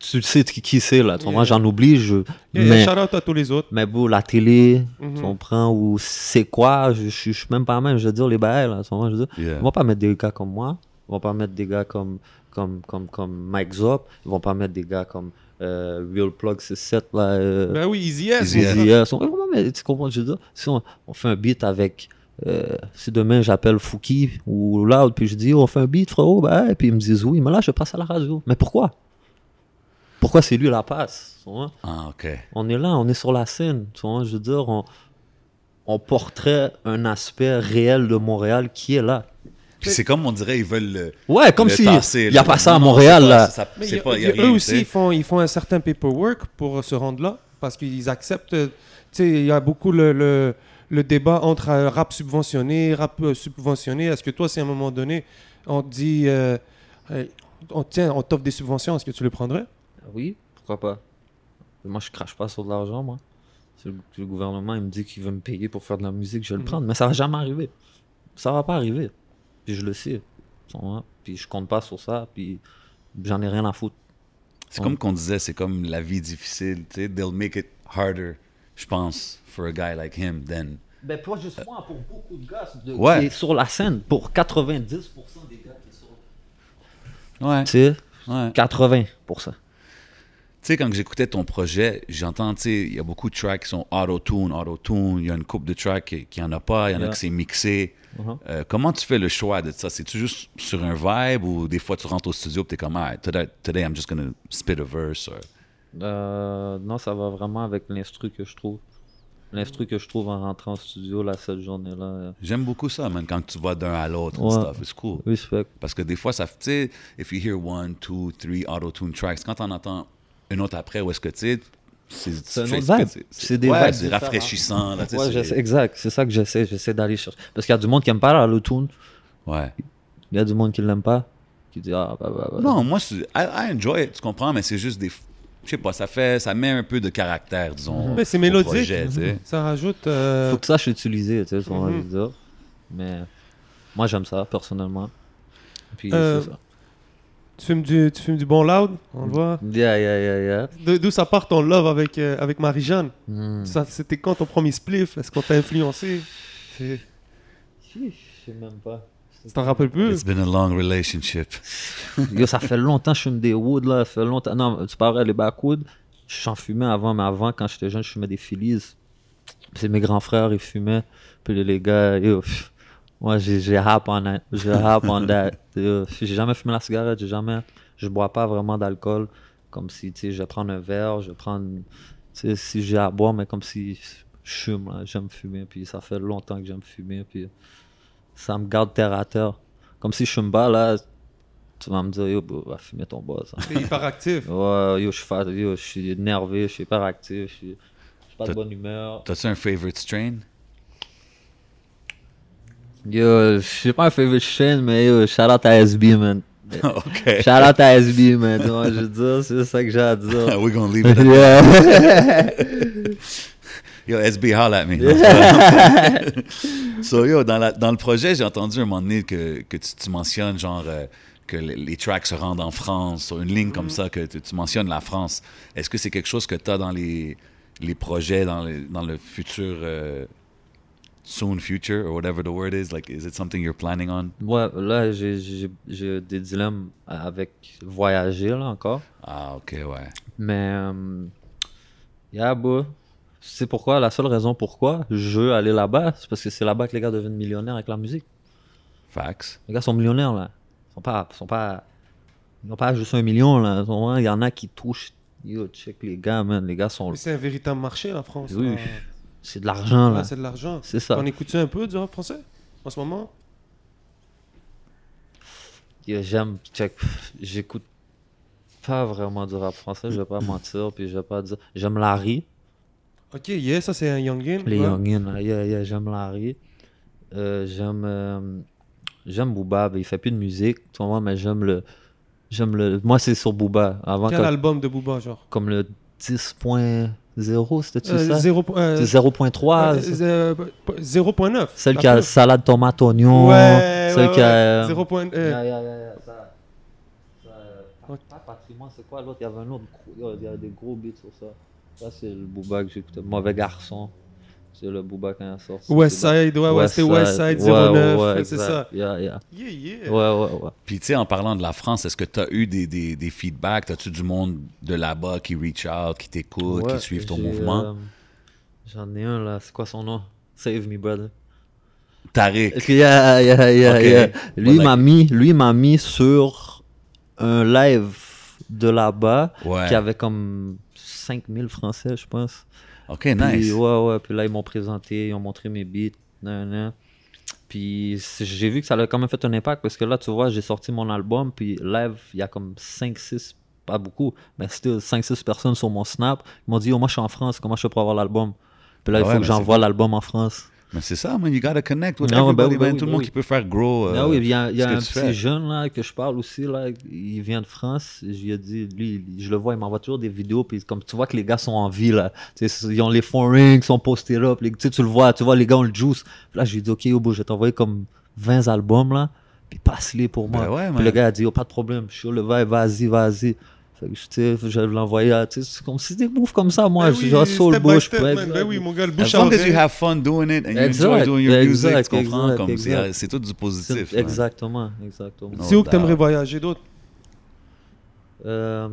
Tu sais qui, qui c'est là. tu vois, Moi, Yeah. j'en oublie. Je... Et Mais, shout out à tous les autres. mais bon, la télé, Mhm. tu comprends, ou c'est quoi, je, je, je suis même pas même, je veux dire, les bails, là. vois, je veux dire. Yeah. Ils vont pas mettre des gars comme moi. Ils vont pas mettre des gars comme, comme, comme, comme Mike Zop. Ils vont pas mettre des gars comme euh, Real Plug 67, là. euh, Ben oui, Easy S. Easy S. On- mais tu comprends, je veux dire, si on, on fait un beat avec. euh, si demain j'appelle Fouki ou Loud, puis je dis, on fait un beat, frérot, ben, puis ils me disent oui, mais là je passe à la radio. Mais pourquoi? Pourquoi c'est lui la passe tu vois? Ah. On est là, on est sur la scène. Tu vois, je veux dire, on, on porterait un aspect réel de Montréal qui est là. Puis c'est comme on dirait, ils veulent le. Ouais, comme le si il n'y a pas ça à non, Montréal, pas- ça- y a- y a rien, eux aussi, ils font, ils font un certain paperwork pour se rendre là, parce qu'ils acceptent. euh, Tu sais, il y a beaucoup le, le, le débat entre euh, rap subventionné, rap euh, subventionné. Est-ce que toi, si à un moment donné, on te dit, euh, on, tiens, on t'offre des subventions, est-ce que tu les prendrais? Oui, pourquoi pas. Moi, je crache pas sur de l'argent, moi. Si le, le gouvernement il me dit qu'il veut me payer pour faire de la musique, je vais le Mhm. prendre. Mais ça va jamais arriver. Ça va pas arriver. Puis je le sais. Puis je compte pas sur ça. Puis j'en ai rien à foutre. C'est comme qu'on disait, c'est comme la vie difficile, tu sais. They'll make it harder, je pense, for a guy like him than Ben, pas juste moi, pour beaucoup de gars de, Ouais. qui est sur la scène, pour 90% des gars qui sont. Ouais. Tu sais, ouais. 80%. Tu sais, quand j'écoutais ton projet, j'entends, tu sais, il y a beaucoup de tracks qui sont auto-tune, auto-tune. Il y a une coupe de tracks qui, qui en a pas. Il y en a qui c'est mixé. Mhm. Euh, comment tu fais le choix de ça? C'est-tu juste sur un vibe ou des fois tu rentres au studio et t'es comme, ah, today, today I'm just gonna spit a verse? or- Euh, non, ça va vraiment avec l'instru que je trouve. L'instru que je trouve en rentrant au studio là, cette journée-là. J'aime beaucoup ça, man, quand tu vas d'un à l'autre and Ouais. stuff. It's cool. Respect. Parce que des fois, ça, tu sais, if you hear one, two, three auto-tune tracks, quand on entend une autre après, où est-ce que tu sais, c'est C'est un tu autre fais- vibe. c'est- C'est des ouais, vibes c'est différentes. rafraîchissant. Là, Ouais, exact. C'est ça que j'essaie. J'essaie d'aller chercher. Parce qu'il y a du monde qui aime pas l'autotune. ouais. Il y a du monde qui l'aime pas. Qui dit, ah, bah, bah, bah. Non, moi, I, I enjoy it, tu comprends, mais c'est juste des. Je sais pas, ça fait. Ça met un peu de caractère, disons. Mais c'est mélodique. projet. Ça rajoute. euh, Faut que tu saches l'utiliser, tu sais, ce qu'on va Mhm. dire. Mais moi, j'aime ça, personnellement. Puis, Euh, c'est ça. Tu, fumes du, tu fumes du bon loud, on le voit. Yeah, yeah, yeah, yeah. De- D'où ça part ton love avec, euh, avec Marie-Jeanne? Hmm. Ça, C'était quand ton premier spliff? Est-ce qu'on t'a influencé? C'est- Je sais même pas. Tu t'en rappelles plus? It's been a long relationship. Yo, ça fait longtemps que je fume des wood, là. Ça fait longtemps. Non, tu parlais des backwoods. J'en fumais avant, mais avant, quand j'étais jeune, je fumais des Phillies. C'est mes grands frères, ils fumaient. Puis les- les gars, yo, pff, moi, j'ai j'ai hop on that. J'ai hop on that. Yo, J'ai jamais fumé la cigarette, j'ai jamais. Je bois pas vraiment d'alcool. Comme si, tu sais, je prendre un verre, je prendre. Tu sais, si j'ai à boire, mais comme si je fume, là. J'aime fumer. Puis ça fait longtemps que j'aime fumer. Puis ça me garde terre à terre. Comme si je fume pas, là, tu vas me dire, yo, bro, va fumer ton boss. hein. T'es hyper actif. Ouais, yo, je suis fat- yo, je suis énervé, je suis hyper actif, je suis, pas de bonne humeur. T'as-tu un favorite strain? Yo, je suis pas un favorite chaîne, mais yo, shout out à SB, man. ok. Shout out à SB, man. Je c'est ça que j'ai à dire. We're gonna leave it yeah. Yo, SB, holla at me. so, yo, dans, la- dans le projet, j'ai entendu un moment donné que, que tu, tu mentionnes, genre, euh, que les, les tracks se rendent en France, sur une ligne comme ça, que tu, tu mentionnes la France. Est-ce que c'est quelque chose que tu as dans les, les projets, dans, les- dans le futur, euh, soon future, or whatever the word is? Like, is it something you're planning on? Ouais, là, j'ai- j'ai j'ai des dilemmes avec voyager, là, encore. Ah, ok, ouais. Mais, euh, yeah, bro. C'est pourquoi, la seule raison pourquoi je veux aller là-bas, c'est parce que c'est là-bas que les gars deviennent millionnaires avec la musique. Facts. Les gars sont millionnaires, là. Ils sont pas, sont pas, ils n'ont pas juste un million, là. Il y en a qui touchent. Yo, check les gars, man. Les gars sont. Mais c'est un véritable marché, la France. Oui, là. C'est de l'argent, là. Ah, c'est de l'argent. C'est ça. On écoute un peu du rap français en ce moment? J'aime. J'écoute pas vraiment du rap français, je vais pas mentir. Puis je vais pas dire. J'aime Larry. Ok, yeah, ça c'est un Youngin. Les ouais. Youngin. Yeah, yeah, j'aime Larry. Euh, j'aime. Euh, j'aime Booba, mais il fait plus de musique, tout le monde, mais j'aime le. J'aime le. Moi, c'est sur Booba. Avant Quel album de Booba, genre? Comme le 10. Point... 0, c'était euh, ça? 0.3. 0.9. Celle qui a salade, tomate, oignon. Ouais, celle qui a. 0. Euh, yeah, yeah, yeah, ça, euh, patrimoine, c'est quoi? L'autre Il y avait un autre. Il y a des gros bits sur ça. Ça, c'est le booba que j'écoutais. Mauvais garçon. C'est le Booba quand il a sorti. West C'est Side, ouais, ouais, c'était West Side Ouais, 09, ouais, ouais, c'est ça. Yeah, yeah. Yeah, yeah. Ouais, ouais, ouais. Puis, tu sais, en parlant de la France, est-ce que tu as eu des, des, des feedbacks? As-tu du monde de là-bas qui reach out, qui t'écoute, Ouais, qui suivent ton mouvement? euh, J'en ai un là. C'est quoi son nom? Save me, brother. Tariq. Yeah, yeah, yeah, yeah. Lui m'a like- mis, lui m'a mis sur un live de là-bas Ouais. qui avait comme 5000 Français, je pense. OK, Puis, nice. ouais, ouais. Puis là, ils m'ont présenté, ils ont montré mes beats. nan, nan. Puis j'ai vu que ça a quand même fait un impact parce que là, tu vois, j'ai sorti mon album. Puis live, il y a comme 5-6, pas beaucoup, mais c'était 5-6 personnes sur mon Snap. Ils m'ont dit, oh, moi, je suis en France, comment je fais pour avoir l'album? Puis là, Ah il faut ouais, que mais j'envoie l'album en France. Mais c'est ça, man. You gotta connect with Ah ouais, everybody, ben oui, man. ben Tout le oui, monde ben qui peut faire grow. euh, oui, il y a, y a un petit fais. jeune là, que je parle aussi, là, il vient de France. Je lui ai dit, lui, je le vois, il m'envoie toujours des vidéos. Puis comme tu vois que les gars sont en vie, là. Ils ont les fonds rings, sont postés là. puis tu le vois, tu vois, les gars ont le juice. Puis là, je lui ai dit, OK, yo, bro, je vais t'envoyer comme 20 albums, là. Puis passe-les pour moi. Ben ouais, puis le gars a dit, oh, pas de problème, je suis le vibe, vas-y, vas-y. Je l'envoyais, à- c'est comme si des moves comme ça, moi, Ben je genre by bush. Ben oui, mon gars, le As bouche à long as you oreille. have fun doing it and you enjoy doing your music, exact, tu comprends? c'est- tout du positif. Exactement, exactement. C'est où que t'aimerais voyager d'autre? Euh,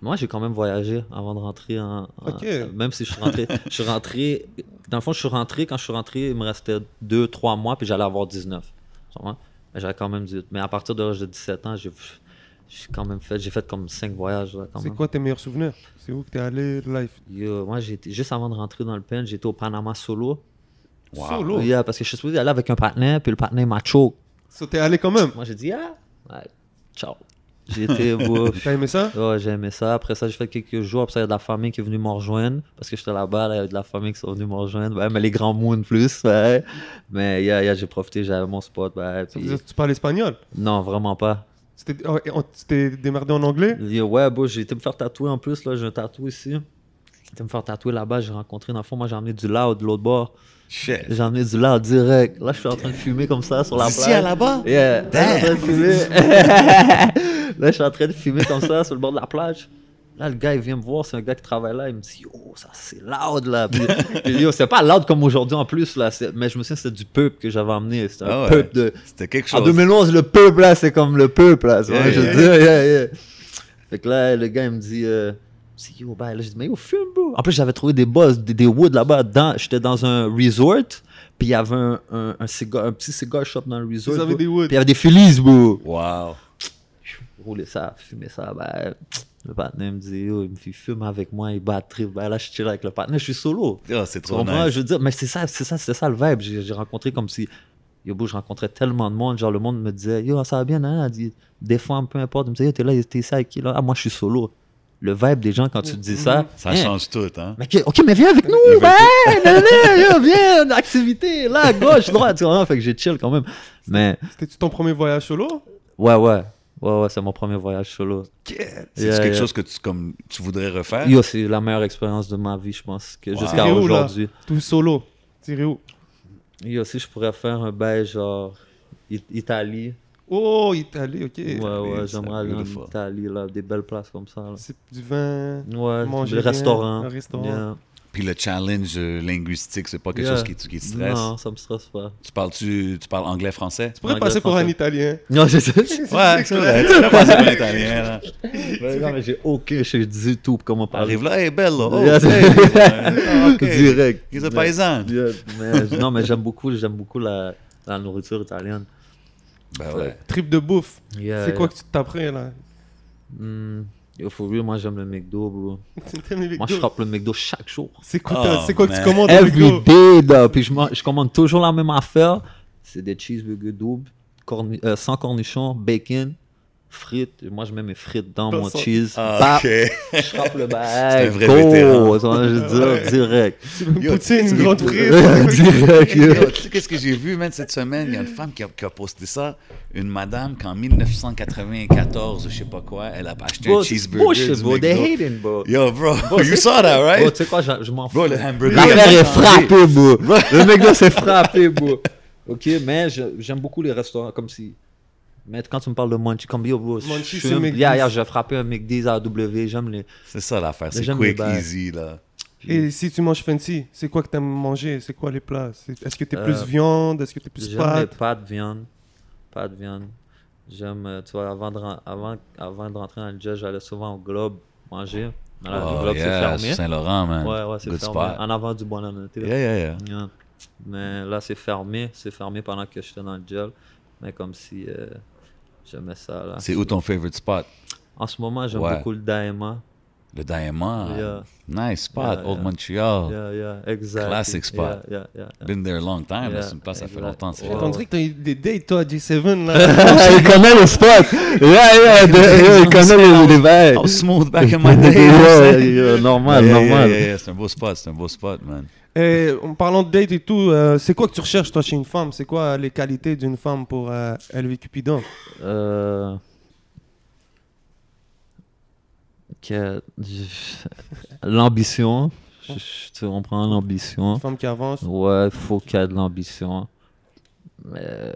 moi, j'ai quand même voyagé avant de rentrer en. en- Ok. même si je suis rentré. je suis rentré. Dans le fond, je suis rentré. Quand je suis rentré, il me restait 2-3 mois, puis j'allais avoir 19. Tu comprends? Mais j'avais quand même 18. Mais à partir de l'âge de 17 ans, j'ai j'ai quand même fait. J'ai fait comme 5 voyages. là, quand C'est même. quoi tes meilleurs souvenirs? C'est où que t'es allé live Yo, moi, j'étais juste avant de rentrer dans le pen, j'étais au Panama solo. Wow. Solo? Yeah, parce que je suis supposé aller avec un partenaire, puis le partenaire m'a choke. So, t'es allé quand même? Moi, j'ai dit, ah, ouais, ciao. J'ai été, T'as aimé ça? Ouais, j'ai aimé ça. Après ça, j'ai fait quelques jours. Après ça, il y a de la famille qui est venue me rejoindre. Parce que j'étais là-bas, là, il y a de la famille qui sont venus me rejoindre. Ouais, mais les grands moons plus, ouais. Mais yeah, yeah, j'ai profité, j'avais mon spot. Ouais, puis- tu parles espagnol? Non, vraiment pas. Tu t'es- oh, t'es démerdé en anglais? Ouais, bro, j'ai été me faire tatouer en plus. là J'ai un tatou ici. J'ai été me faire tatouer là-bas. J'ai rencontré, dans le fond, moi, j'ai emmené du loud de l'autre bord. Shit. J'ai emmené du loud direct. Là, je suis en train de fumer comme ça sur la plage. à là-bas? Yeah. Là, je suis en train de fumer. là, je suis en train de fumer comme ça sur le bord de la plage. Là, le gars, il vient me voir, c'est un gars qui travaille là. Il me dit, oh, ça c'est loud là. Puis, puis, yo, c'est pas loud comme aujourd'hui en plus, là. Mais je me souviens, c'était du peuple que j'avais emmené. C'était un Ah ouais. peuple de. C'était quelque En chose. 2011, le peuple là, c'est comme le peuple là. Yeah, je veux dire, yeah, yeah. Fait que là, le gars, il me dit, euh, c'est yo, bah, là, j'ai dit, mais yo, fume, bro. En plus, j'avais trouvé des buzz, des, des woods là-bas. Dans, j'étais dans un resort, puis il y avait un, un, un, cigare, un petit cigar shop dans le resort. Vous avez bro. des woods Puis il y avait des Phillies, bro. Wow. Rouler ça, fumer ça, ben, le partenaire me dit, yo, il me fait fumer avec moi, il bat le trip. Ben là, je chill avec le partenaire, je suis solo. Oh, c'est trop nice. Je veux dire, mais c'est ça, c'est ça, c'est ça le vibe. J'ai j'ai rencontré comme si, yo, bro, je rencontrais tellement de monde. Genre, le monde me disait, yo, ça va bien, hein? Elle dit, des fois, peu importe. Il me disait, yo, t'es là, t'es ça avec qui, là? Ah, moi, je suis solo. Le vibe des gens, quand tu dis ça. Ça hein, change tout, hein? mais ok, ok, mais viens avec nous, nan, yo, viens, activité, là, gauche, droite, tu comprends? Fait que j'ai chill quand même. Mais, C'était-tu ton premier voyage solo? Ouais, ouais, ouais, ouais, c'est mon premier voyage solo. C'est Yeah, quelque yeah. chose que tu, comme, tu voudrais refaire? Yo, c'est la meilleure expérience de ma vie, je pense, que Wow. jusqu'à aujourd'hui. Tout solo. Tiré où? Yo, si je pourrais faire un bail genre It- Italie. Oh, Italie, ok. Ouais, ouais, j'aimerais aller en. Italie, là, des belles places comme ça. Là. C'est du vin. Ouais, Manger le bien, restaurant. un restaurant. Puis le challenge euh, linguistique, c'est pas quelque Yeah. chose qui, te- qui te stresse? Non, ça me stresse pas. Tu parles, tu, tu parles anglais, français? Tu pourrais passer pour un. Italien. Non, je sais. Ouais, c'est vrai. Tu pourrais passer pour l'italien, là. Mais non, mais j'ai aucun je du tout comment parler. Arrive là, hey, bello. Oh, Yeah. hey. Ah, ok. Direct. He's a paysan. Non, mais j'aime beaucoup, j'aime beaucoup la, la nourriture italienne. Ben ouais. Trip de bouffe. Yeah, C'est quoi que tu taperais, là? Hmm, yo, for real, moi j'aime le McDo, bro. Les Moi McDo? je frappe le McDo chaque jour. C'est quoi, Oh, c'est quoi que tu man. commandes au Every McDo? day, là. Puis je, je commande toujours la même affaire. C'est des cheeseburgers doubles, corni- euh, sans cornichons, bacon, frites. Moi, je mets mes frites dans mon cheese. Ah, Bap, ok. Je frappe le C'est bail. un vrai vétéran. Je veux dire, direct. Tu veux une Yo, poutine, une grande frite direct. Yo, yo. tu sais qu'est-ce que j'ai vu, man, cette semaine? Il y a une femme qui a, qui a posté ça. Une madame qu'en 1994, je sais pas quoi, elle a acheté un Bro, cheeseburger bullshit, bro. They hating, bro. Yo, bro, Bro, you c'est- saw that, Bro, right? tu sais quoi, je, je m'en fous. Bro, le hamburger. L'affaire est frappée, bro. Le McDo s'est frappé, bro. Ok, mais j'aime beaucoup les restaurants comme si. Mais quand tu me parles de Munchie, comme yo, bro, Munchie, je c'est. McDee's. Yeah, yeah, j'ai frappé un McDee's à W, j'aime les. C'est ça l'affaire, c'est quick, easy, là. Et si tu manges fancy, c'est quoi que t'aimes manger? C'est quoi les plats? C'est- Est-ce que t'es plus Euh, viande? Est-ce que t'es plus J'aime les pâte pâtes viande. Pâtes viande. J'aime, euh, tu vois, avant de, avant, avant de rentrer dans le jet, j'allais souvent au Globe manger. Mais là, Oh, le Globe, c'est yeah, fermé. Saint-Laurent, man. Ouais, ouais, c'est fermé. spot. En avant du Bonannoté. Yeah, yeah, yeah. Yeah. Mais là, c'est fermé. C'est fermé pendant que j'étais dans le gel. Mais comme si euh, j'aimais ça. Là. C'est où ton favorite spot? En ce moment, j'aime Ouais. beaucoup le Daima. Le Diamond. Yeah. Nice spot, Yeah, Old yeah. Montreal. Yeah, yeah, exact. Classic spot. Yeah, yeah, yeah. Been there a long time, c'est une place, ça fait longtemps. On dirait que t'as eu des dates, toi, à G7, là. il connaît le spot. Yeah, yeah, de- il connaît les, les bails. How smooth back in my day. Yeah, normal, Yeah, yeah, normal. yeah, yeah, C'est un beau spot, c'est un beau spot, man. Et en parlant de date et tout, euh, c'est quoi que tu recherches, toi, chez une femme? C'est quoi les qualités d'une femme pour euh, élever Cupidon? Euh, que- L'ambition. Je- On prend l'ambition. Une femme qui avance? Ouais, il faut qu'il y ait de l'ambition. Mais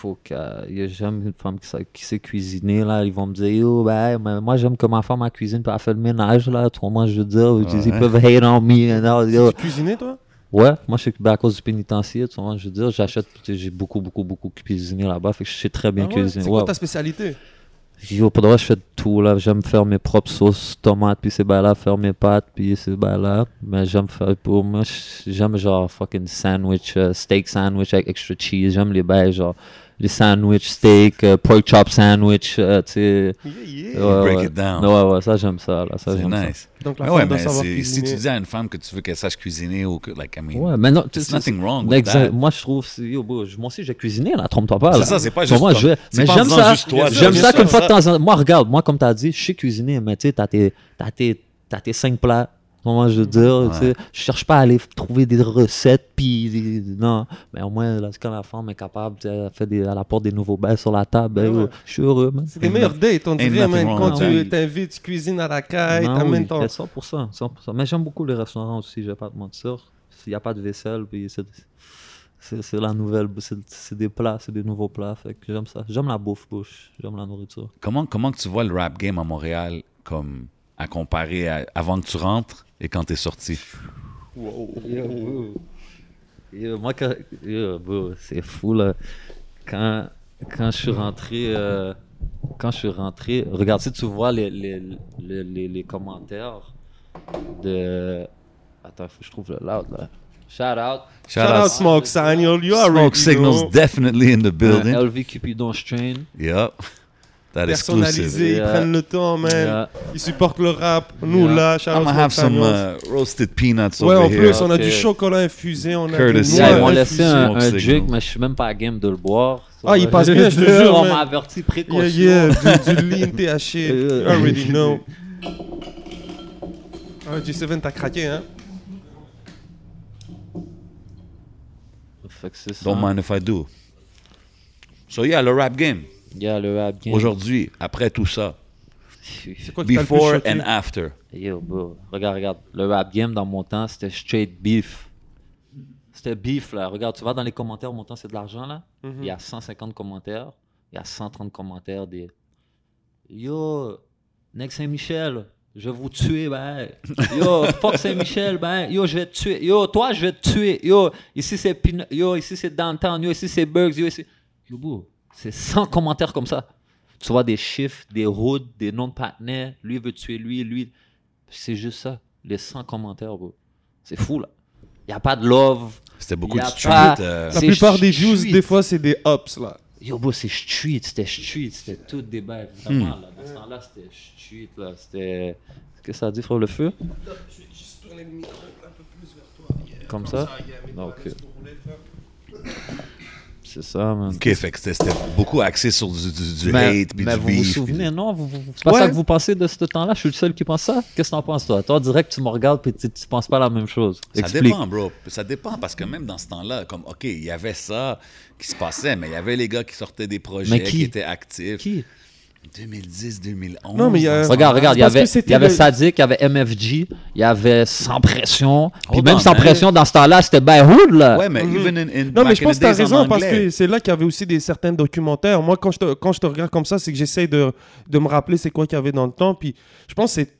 faut que euh, j'aime une femme qui, sait- qui sait cuisiner là ils vont me dire yo ben mais moi j'aime que ma femme elle cuisine puis elle fait le ménage là autrement je veux dire ils- peuvent hate on me yo. Tu cuisinais, toi? Ouais moi je suis ben, à cause du pénitencier tu vois je veux dire j'achète j'ai beaucoup beaucoup beaucoup cuisiné là-bas fait que je sais très bien Ah ouais? cuisiner C'est quoi Ouais. ta spécialité? Yo, pour de vrai, je fais de tout, là. J'aime faire mes propres sauces tomates, puis c'est ben là, faire mes pâtes, puis c'est ben là. Mais j'aime faire, pour moi, j'aime genre fucking sandwich, euh, steak sandwich avec extra cheese. J'aime les bails, genre, les sandwich, steak, euh, pork chop sandwich, euh, tu sais. Yeah, yeah. Ouais, Break ouais. it down. Ouais, ouais, ça, j'aime ça, là. Ça, C'est nice. Donc la Mais femme ouais, doit mais savoir c'est- si tu dis à une femme que tu veux qu'elle sache cuisiner ou que, like, I mean, ça. Ouais, mais non, there's nothing wrong with Exact. that. Moi, je trouve, moi aussi, j'ai cuisiné, là. Trompe-toi pas, là. C'est ça, c'est pas Pour juste moi, toi. je Mais j'aime ça. J'aime ça ça, qu'une fois de ça. temps en temps. Moi, regarde, moi, comme tu as dit, je sais cuisiner, mais tu sais, t'as tes, t'as tes, t'as tes cinq plats. Moi, je veux dire, tu sais, je cherche pas à aller trouver des recettes, puis des- non. Mais au moins, là, quand la femme est capable, tu sais, elle, fait des, elle apporte des nouveaux bains sur la table, ben, Ouais. je suis heureux, man. C'est des meilleurs dates, on dirait, man. Quand tu that. t'invites, tu cuisines à la caille, t'amènes oui, ton... 100%, 100%. Mais j'aime beaucoup les restaurants aussi, je vais pas te mentir. S'il n'y a pas de vaisselle, puis c'est, c'est, c'est la nouvelle, c'est, c'est des plats, c'est des nouveaux plats, fait que j'aime ça. J'aime la bouffe, bouche, j'aime la nourriture. Comment, comment que tu vois le rap game à Montréal comme à comparer à- avant que tu rentres? Et quand tu es sorti? Yo, yo, moi, quand, yo, bro, c'est fou, là. Quand, quand je suis rentré, euh, quand je suis rentré, regarde, si tu vois les, les, les, les, les commentaires de... Attends, faut que je trouve le loud, là. Shout out. Shout, Shout out out Smoke Signal, you already Smoke Signals know. definitely in the building. Euh, LV Cupidon Strain. Yep. That Personnalisé, exclusive. ils prennent le temps, man. Yeah. Ils supportent le rap. Nous, Yeah. là, shout I'm gonna have some uh, roasted peanuts Ouais, over en here. plus, on a du chocolat infusé, on a noix ils m'ont Ouais, laissé un, un jig, mais je suis même pas à game de le boire. Ah, il passe bien, je te jure, On m'a averti précaution. Yeah, yeah, du, du lean THC. You already know. Ah, G7, t'as craqué, hein? Don't mind if I do. So yeah, le rap game. Yeah, le rap game. Aujourd'hui, après tout ça, C'est quoi before choqué? and after. Yo, bro. Regarde, regarde. Le rap game dans mon temps, c'était straight beef. C'était beef, là. Regarde, tu vas dans les commentaires, mon temps, c'est de l'argent, là. Mhm. Il y a 150 commentaires. Il y a 130 commentaires des. Yo, Next Saint-Michel, je vais vous tuer, ben. Yo, fuck Saint-Michel, ben. Yo, je vais te tuer. Yo, toi, je vais te tuer. Yo, ici c'est Pin- Yo, ici c'est Downtown. Yo, ici c'est Bugs. Yo, ici. Yo, bro, c'est 100 commentaires comme ça. Tu vois des chiffres, des hoods, des noms de partenaires. Lui veut tuer lui, lui. C'est juste ça. Les 100 commentaires, bro. C'est fou, là. Il n'y a pas de love. C'était beaucoup de a street. pas- euh, La plupart des views, street. des fois, c'est des ups, là. Yo, bro, c'est street, c'était street, c'était tout des bails. Vraiment, là, dans ce temps-là, c'était street, là, c'était... Qu'est-ce que ça dit, frère, le feu? Comme ça? Donc, euh, c'est ça, man. Ok, fait que c'était beaucoup axé sur du, du, du Mais, hate puis mais du vous beef. vous puis souvenez, non? Vous, vous- c'est pas Ouais. ça que vous pensez de ce temps-là? Je suis le seul qui pense ça? Qu'est-ce que t'en penses, toi? Toi, direct, tu me regardes et tu, tu penses pas la même chose. Ça Explique. dépend, bro. Ça dépend parce que même dans ce temps-là, comme, OK, il y avait ça qui se passait, mais il y avait les gars qui sortaient des projets, Mais qui? qui? étaient actifs. Qui? 2010, 2011. Non, mais il y a- dans ce Regarde, regarde, il y avait, il y avait le- Sadik, il y avait MFG, il y avait Sans Pression. Puis Hold même Sans man. Pression, dans ce temps-là, c'était by Hood, là. Ouais, mais Mhm. even in, in Non, mais je pense the que t'as raison parce que c'est là qu'il y avait aussi des certains documentaires. Moi, quand je te, quand je te regarde comme ça, c'est que j'essaye de, de me rappeler c'est quoi qu'il y avait dans le temps. Puis je pense que c'est.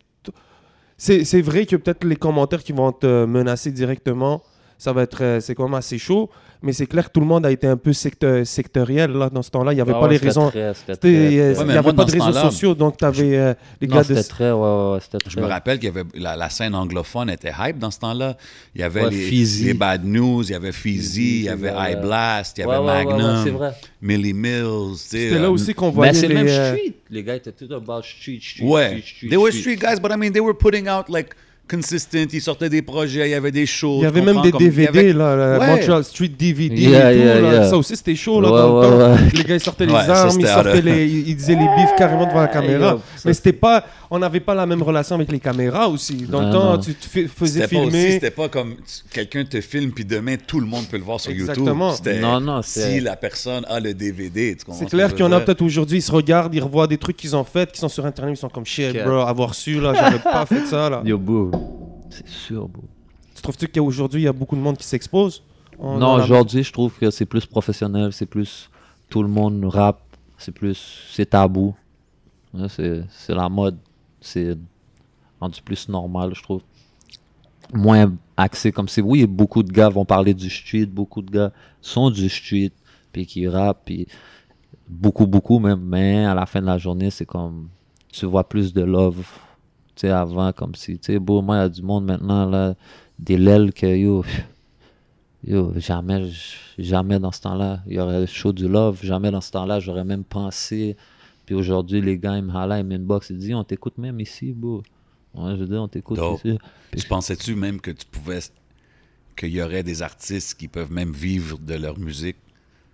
C'est, c'est vrai que peut-être les commentaires qui vont te menacer directement, ça va être. euh, C'est quand même assez chaud. Mais c'est clair que tout le monde a été un peu secte- sectoriel là, dans ce temps-là. Il n'y avait Ah pas ouais, les raisons. très- très- euh, il n'y avait moi, pas de réseaux sociaux. Donc, tu avais les Non, gars de. c'était très, ouais, ouais, c'était très. Je me rappelle qu'il y avait la, la scène anglophone était hype dans ce temps-là. Il y avait Ouais, les, Bad News, il y avait Feezy, Feezy, il y avait. High Blast, il y Ouais, avait ouais, ouais, ouais, Magnum. Millie Mills. C'était là euh, aussi qu'on voyait Mais c'est les. même euh, street. Les gars étaient tout about street, street, Ouais, street, street. they were street guys, but I mean, they were putting out like consistent. Ils sortaient des projets, il y avait des shows. Il y avait même des comme- DVD, avait- là, Ouais. Montreal Street DVD Yeah, et tout. yeah, là. yeah. Ça aussi, c'était chaud, là, Ouais, dans le ouais, temps. ouais. Les gars, ils sortaient les ça, armes, ils, sortaient les, ils disaient les bifs carrément devant la caméra. Mais c'était pas... On n'avait pas la même relation avec les caméras aussi. Dans le Non, temps, non. tu te fais- faisais filmer. c'était pas comme quelqu'un te filme puis demain tout le monde peut le voir sur Exactement. YouTube. C'était Non, non, c'est- si la personne a le DVD, tu comprends C'est clair qu'il y en a peut-être aujourd'hui, ils se regardent, ils revoient des trucs qu'ils ont fait, qui sont sur Internet, ils sont comme shit, bro, avoir su, là, j'aurais pas fait ça, là. Yo, bro. C'est sûr, bro. Tu trouves-tu qu'aujourd'hui, il y a beaucoup de monde qui s'expose? Non, aujourd'hui, je trouve que c'est plus professionnel, c'est plus tout le monde rappe. C'est plus, c'est tabou. C'est c'est la mode. C'est rendu plus normal, je trouve. Moins axé comme c'est. Oui, beaucoup de gars vont parler du street, beaucoup de gars sont du street, puis qui rappent, puis beaucoup, beaucoup même. Mais à la fin de la journée, c'est comme. Tu vois plus de love. Tu sais, avant, comme si. Tu sais, beau, moi, il y a du monde maintenant, là, des lèles que yo. Yo, jamais, jamais dans ce temps-là, il y aurait chaud du love. Jamais dans ce temps-là, j'aurais même pensé. Puis aujourd'hui, les gars, ils me halent, ils m'inbox, ils disent, on t'écoute même ici, beau. Ouais, je dire, on t'écoute ici. Tu pensais-tu même que tu pouvais. qu'il y aurait des artistes qui peuvent même vivre de leur musique?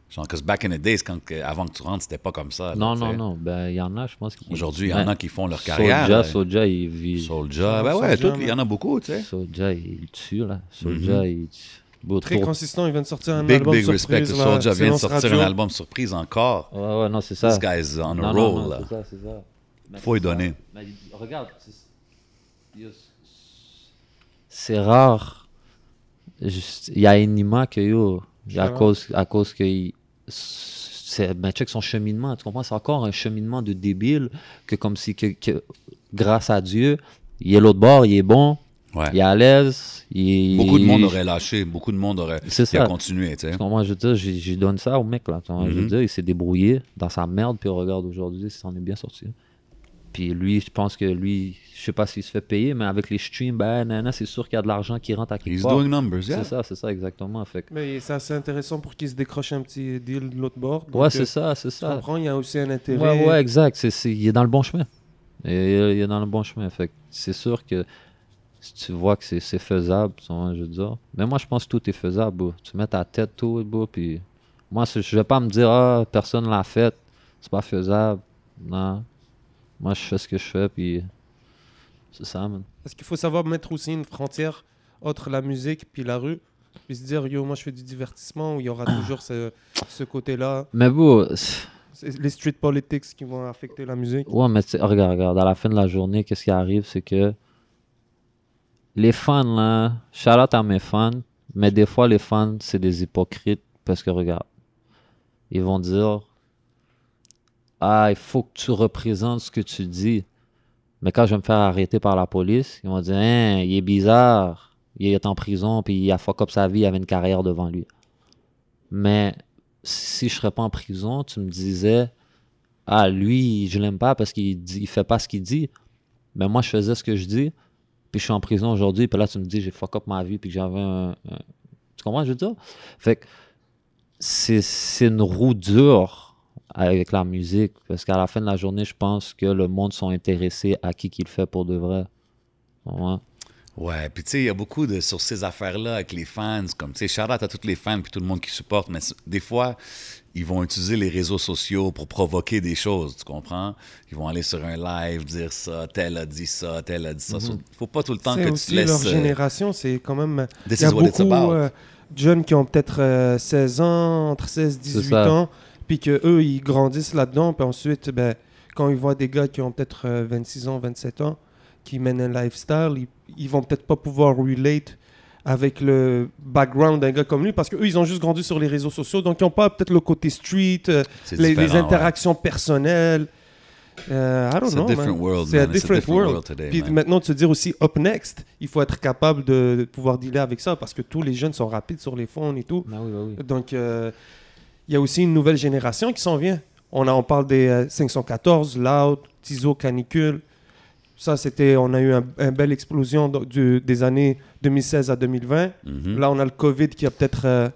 Genre, que back in the days, quand, avant que tu rentres, c'était pas comme ça. là, Non, non, sais. non. Ben, il y en a, je pense. qui- Aujourd'hui, il y en Ben, a qui font leur carrière. Soulja, là. Soulja, il vit. Soulja, ben ouais, Soulja, tout, il y en a beaucoup, tu sais. Soulja, il tue, là. Soulja, il tue. Beau Très tour- consistant, il vient de sortir un Big, album big surprise. respect to là, Soulja vient de sortir Radio. un album surprise encore. Ouais, ouais, non, c'est ça. This guy's on a Non, non, roll, non, là. c'est ça, c'est ça. Mais Faut ça. donner. Mais regarde, c'est- rare. Il y a Enima que yo, à cause, à cause que il- c'est, ben check son cheminement, tu comprends? C'est encore un cheminement de débile que comme si que, que grâce à Dieu, il est l'autre bord, il est bon, Ouais. il est à l'aise, il Beaucoup de monde il- aurait lâché, beaucoup de monde aurait C'est ça. continué, tu sais. Comprends? Je veux dire, j'ai donné ça au mec, là. Je veux Mhm. dire, il s'est débrouillé dans sa merde, puis regarde aujourd'hui, il s'en est bien sorti. Puis lui, je pense que lui, je sais pas s'il se fait payer, mais avec les streams, ben, nana, c'est sûr qu'il y a de l'argent qui rentre à quelque He's part. doing numbers, yeah. C'est ça, c'est ça, exactement. Fait que- Mais c'est assez intéressant pour qu'il se décroche un petit deal de l'autre bord. Donc, ouais, euh, c'est ça, c'est ça. comprends, il y a aussi un intérêt. Ouais, ouais, exact. C'est, c'est- il est dans le bon chemin. Il est, il est dans le bon chemin. Fait que c'est sûr que si tu vois que c'est, c'est faisable, je veux dire. Mais moi, je pense que tout est faisable. bro. Tu mets ta tête tout, bro, puis moi, je vais pas me dire, ah, personne l'a fait, c'est pas faisable. Non. Moi, je fais ce que je fais, puis c'est ça, man. Parce qu'il faut savoir mettre aussi une frontière entre la musique puis la rue. Puis se dire, yo, moi je fais du divertissement où il y aura toujours ce, ce côté-là. Mais bon, c'est- les street politics qui vont affecter la musique. Ouais, mais regarde, regarde, à la fin de la journée, qu'est-ce qui arrive, c'est que les fans, là, shout out à mes fans, mais des fois, les fans, c'est des hypocrites parce que, regarde, ils vont dire Ah, il faut que tu représentes ce que tu dis. Mais quand je vais me faire arrêter par la police, ils vont dire Hein, il est bizarre, il est en prison, puis il a fuck up sa vie, il avait une carrière devant lui. Mais si je serais pas en prison, tu me disais ah, lui, je l'aime pas parce qu'il dit, il fait pas ce qu'il dit. Mais moi, je faisais ce que je dis. Puis je suis en prison aujourd'hui. Puis là, tu me dis, j'ai fuck up ma vie. Puis j'avais un, Tu comprends, je veux dire? Fait que c'est une roue dure avec la musique. Parce qu'à la fin de la journée, je pense que le monde sont intéressés à qui qu'il fait pour de vrai. Comprends? Ouais, puis tu sais, il y a beaucoup de sur ces affaires-là avec les fans, comme tu sais, shout out à tous les fans puis tout le monde qui supporte, mais des fois, ils vont utiliser les réseaux sociaux pour provoquer des choses, tu comprends? Ils vont aller sur un live, dire ça, tel a dit ça, tel a dit ça. So, faut pas tout le temps que tu laisses. leur euh, génération, c'est quand même. This Il y a beaucoup euh, jeunes qui ont peut-être euh, 16 ans, entre 16 et 18 ça. ans, puis que eux ils grandissent là-dedans, puis ensuite, ben, quand ils voient des gars qui ont peut-être euh, 26 ans, 27 ans, qui mènent un lifestyle, ils, ils vont peut-être pas pouvoir relate avec le background d'un gars comme lui, parce qu'eux, ils ont juste grandi sur les réseaux sociaux, donc ils n'ont pas peut-être le côté street, euh, les, les différent, ouais. interactions personnelles. Euh, I don't It's a know, different man. world, C'est a man. It's a different different world. world today, Puis man. maintenant, de se dire aussi up next, il faut être capable de, de pouvoir dealer avec ça parce que tous les jeunes sont rapides sur les phones et tout. Oui, oui. Donc, euh, il y a aussi une nouvelle génération qui s'en vient. On, a, on parle des euh, 514, Loud, Tizo, Canicule. Ça, c'était, on a eu un- une belle explosion du- des années 2016 à 2020. Mhm. Là, on a le COVID qui a peut-être euh,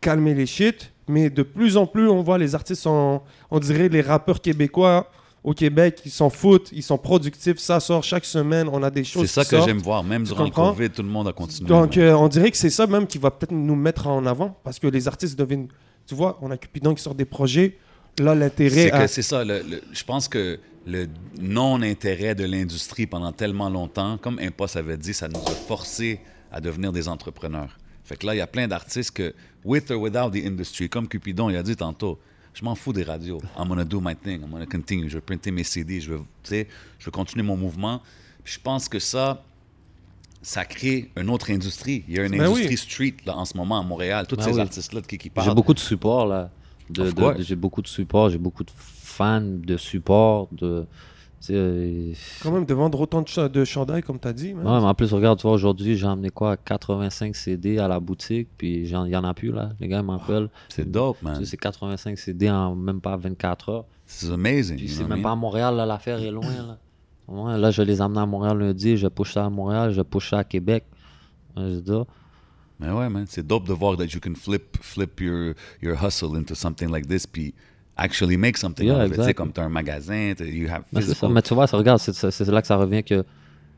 calmé les shit. Mais de plus en plus, on voit les artistes, sont, on dirait les rappeurs québécois au Québec, ils s'en foutent, ils sont productifs. Ça sort chaque semaine, on a des choses C'est ça qui que sortent. j'aime voir. Même Tu durant le? COVID, tout le monde a continué. Donc, euh, on dirait que c'est ça même qui va peut-être nous mettre en avant parce que les artistes deviennent. Tu vois, on a Cupidon qui sort des projets. Là, l'intérêt. C'est à- ça. le- le- je pense que le non-intérêt de l'industrie pendant tellement longtemps, comme Impost avait dit, ça nous a forcé à devenir des entrepreneurs. Fait que là, il y a plein d'artistes que, with or without the industry, comme Cupidon, il a dit tantôt, je m'en fous des radios. I'm gonna do my thing. I'm gonna continue. Je vais printer mes CD. Je sais, je vais continuer mon mouvement. Puis je pense que ça, ça crée une autre industrie. Il y a une Ben industrie oui. street là, en ce moment à Montréal. Tous Ben ces oui. artistes-là de qui, qui J'ai parlent. beaucoup de support, là. De- Of de- j'ai beaucoup de support, j'ai beaucoup de fans de support. De, euh, Quand même, de vendre autant de, cha- de chandails, comme tu as dit. Ouais, mais en plus, regarde, tu vois, aujourd'hui, j'ai emmené quoi 85 CD à la boutique, puis il y en a plus, là. Les gars ils m'appellent. C'est dope, Tu man. sais, C'est 85 CD en même pas 24 heures. Is amazing. Puis c'est même pas à Montréal, là, l'affaire est loin, là. Là, je les amène à Montréal lundi, je push ça à Montréal, je push ça à Québec. Ouais, je I mean? Mais ouais, man. C'est dope de voir that you can flip, flip your, your hustle into something like this, puis actually make something Yeah, out of it. Tu comme t'as un magasin, you have Mais ça. Mais tu vois, ça, regarde, c'est- là que ça revient que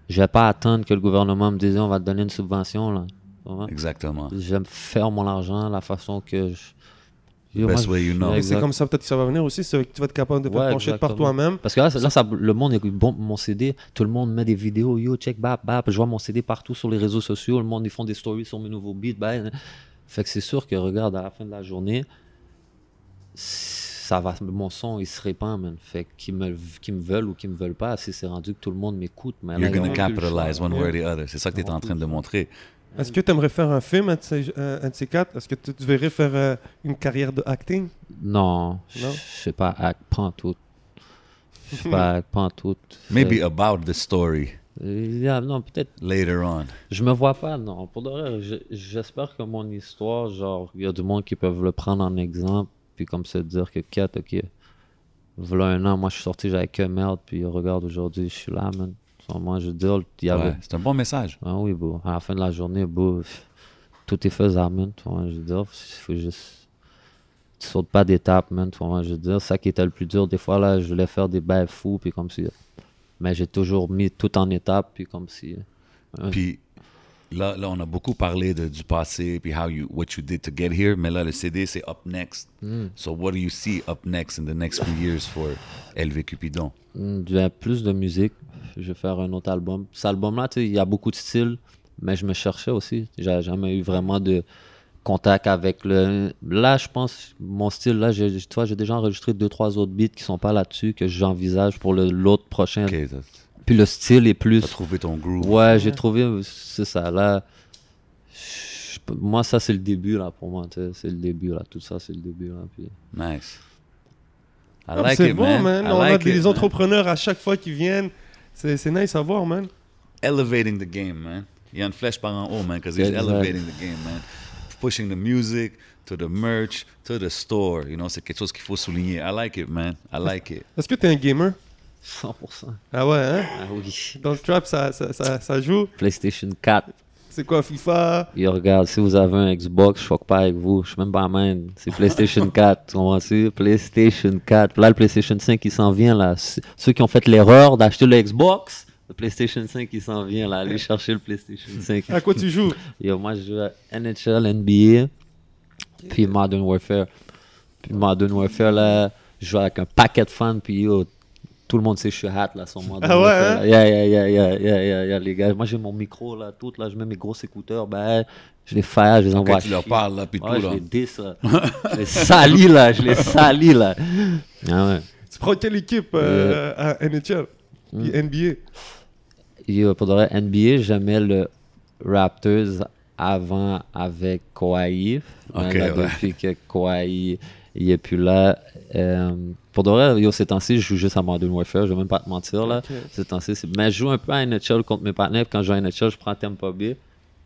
je vais pas attendre que le gouvernement me dise on va te donner une subvention, là. Tu? Exactement. Je vais me faire mon argent la façon que je. Best way you know. Et C'est comme ça peut-être que ça va venir aussi, c'est que tu vas être capable de faire Ouais, ton shit par toi-même. Parce que là, là ça, le monde est bon, mon CD, tout le monde met des vidéos, yo, check, bap, bap, je vois mon CD partout sur les réseaux sociaux, le monde, ils font des stories sur mes nouveaux beats, ben, fait que c'est sûr que, regarde, à la fin de la journée, ça va, mon son, il se répand, man. Fait qu'ils me, qu'ils me veulent ou qu'ils me veulent pas, si c'est rendu que tout le monde m'écoute, mais là, You're gonna capitalize one way or the other. C'est ça que tu es en train de montrer. Est-ce que tu aimerais faire un film, un de ces, un- un de ces quatre? Est-ce que tu verrais faire euh, une carrière de acting? Non, je Non? je sais pas, act, pas tout. Je sais pas, act, pas tout. Maybe about the story Euh, yeah, non, peut-être later on. Je me vois pas, non. Pour de vrai, je- j'espère que mon histoire, genre, il y a du monde qui peuvent le prendre en exemple, puis comme se dire que, Kat, ok, voilà un an, moi je suis sorti, j'avais que merde, puis regarde, aujourd'hui, je suis là, man. Moi, je veux dire, il y avait. Ouais, c'est un bon message. Ah oui. À la fin de la journée, tout est faisable, man. Je veux dire, il faut juste. Tu sautes pas d'étape, man. Je veux dire, ça qui était le plus dur, des fois, là, je voulais faire des bails fous, puis comme si. Mais j'ai toujours mis tout en étape, puis comme si. Puis là, là, on a beaucoup parlé de, du passé, puis how you, what you did to get here. Mais là, le CD, c'est up next. Hmm. So what do you see up next in the next few years for LV Cupidon? Mm, plus de musique. Je vais faire un autre album. Cet album-là, il y a beaucoup de styles, mais je me cherchais aussi. J'ai jamais eu vraiment de contact avec le. Là, je pense, mon style, là, j'ai- tu vois, j'ai déjà enregistré deux, trois autres beats qui sont pas là-dessus, que j'envisage pour le- l'autre prochain. Ok, t'as Puis le style est plus. t'as trouvé ton groove. Ouais, j'ai trouvé, c'est ça, là. je- Moi, ça, c'est le début, là, pour moi. C'est le début, là. Tout ça, c'est le début, là. Puis... Nice. I like c'est it, bon, man. man. I On like a des it, man. entrepreneurs à chaque fois qui viennent. C'est c'est nice à voir, man. Elevating the game, man. Il y a une flèche par en haut, man, because he's Exact. elevating the game, man. Pushing the music to the merch to the store. You know, c'est quelque chose qu'il faut souligner. I like it, man. I like it. Est-ce que tu es un gamer? 100%. Ah ouais, hein Ah oui. Dans le trap, ça, ça, ça, ça joue. PlayStation 4. C'est quoi, FIFA? Et regarde, si vous avez un Xbox, je choque pas avec vous. Je suis même pas man. C'est PlayStation 4. Tu comprends? PlayStation 4. Puis là, le PlayStation 5, il s'en vient, là. Ceux qui ont fait l'erreur d'acheter le Xbox, le PlayStation 5, il s'en vient, là. Allez chercher le PlayStation 5. À quoi tu joues? Yo, moi, je joue à NHL, NBA, puis Modern Warfare. Puis Modern Warfare, là, je joue avec un paquet de fans, puis yo, tout le monde sait que je suis hâte, là, sur Modern Ah ouais, hein? Yeah, yeah, yeah, yeah, yeah, yeah, yeah, les gars. Moi, j'ai mon micro, là, tout, là, je mets mes gros écouteurs, ben, je les fire, je les envoie Quand tu leur parles, là, puis Ouais, tout, je là. les dis, là. je les salis, là, je les salis, là. Ah ouais. Tu prends quelle équipe euh, à NHL. Puis NBA Yo, pour de vrai, NBA, j'aimais le Raptors avant avec Kawhi. Mais Ok, là, ouais. Depuis que Kawhi il est plus là. euh, pour de vrai, yo, ces temps-ci, je joue juste à Modern Warfare, je vais même pas te mentir. Là. Ok. Ces temps-ci, c'est- mais je joue un peu à NHL contre mes partenaires. puis Quand je joue à NHL, je prends Tampa Bay.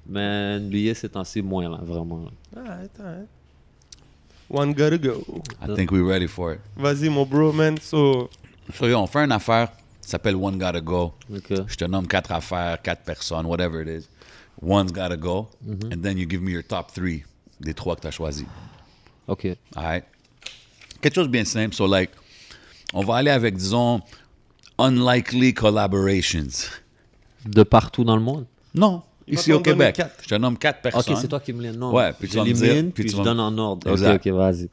Mais NBA, ces temps-ci, moins, là, vraiment. Alright, alright. One gotta go. I think we're ready for it. Vas-y, mon bro, man. So, So, yo, on fait une affaire, ça s'appelle One Gotta Go. Ok. Je te nomme quatre affaires, quatre personnes, whatever it is. One's gotta go. Mm-hmm. And then you give me your top three des trois que tu as choisis. Ok. Alright? Quelque chose de bien simple. So, like, on va aller avec, disons, unlikely collaborations. De partout dans le monde? Non. Il Ici au Québec. quatre. Je te nomme quatre personnes. Ok, c'est toi qui me les nommes. Ouais, puis tu vas me dire, J'élimine, puis puis, tu je vas me- donne en ordre. Exact. Ok, ok, vas-y.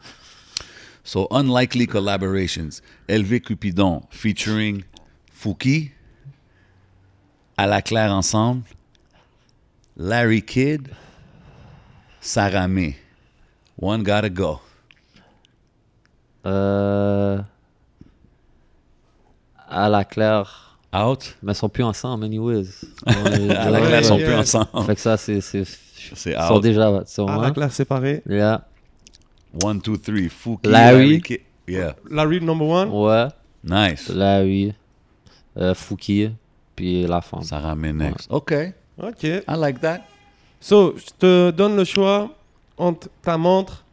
So, unlikely collaborations. LV Cupidon featuring Fouki, À la Claire Ensemble, Larry Kidd, Saramé. One gotta go. Euh... À la claire. Out? Mais ils sont plus ensemble, anyways. À la Ouais, Claire, ils sont yeah. plus ensemble. Fait que ça, c'est. c'est- Ils sont out. déjà. Sont, à hein? la classe séparée. Yeah. One, two, three. Fouki, Larry. Ki- Yeah. Larry number one. Ouais, Nice. Larry, euh, Fouki, puis la femme. Ça ramène next. OK. Ok. I like that. So, je te donne le choix entre ta montre,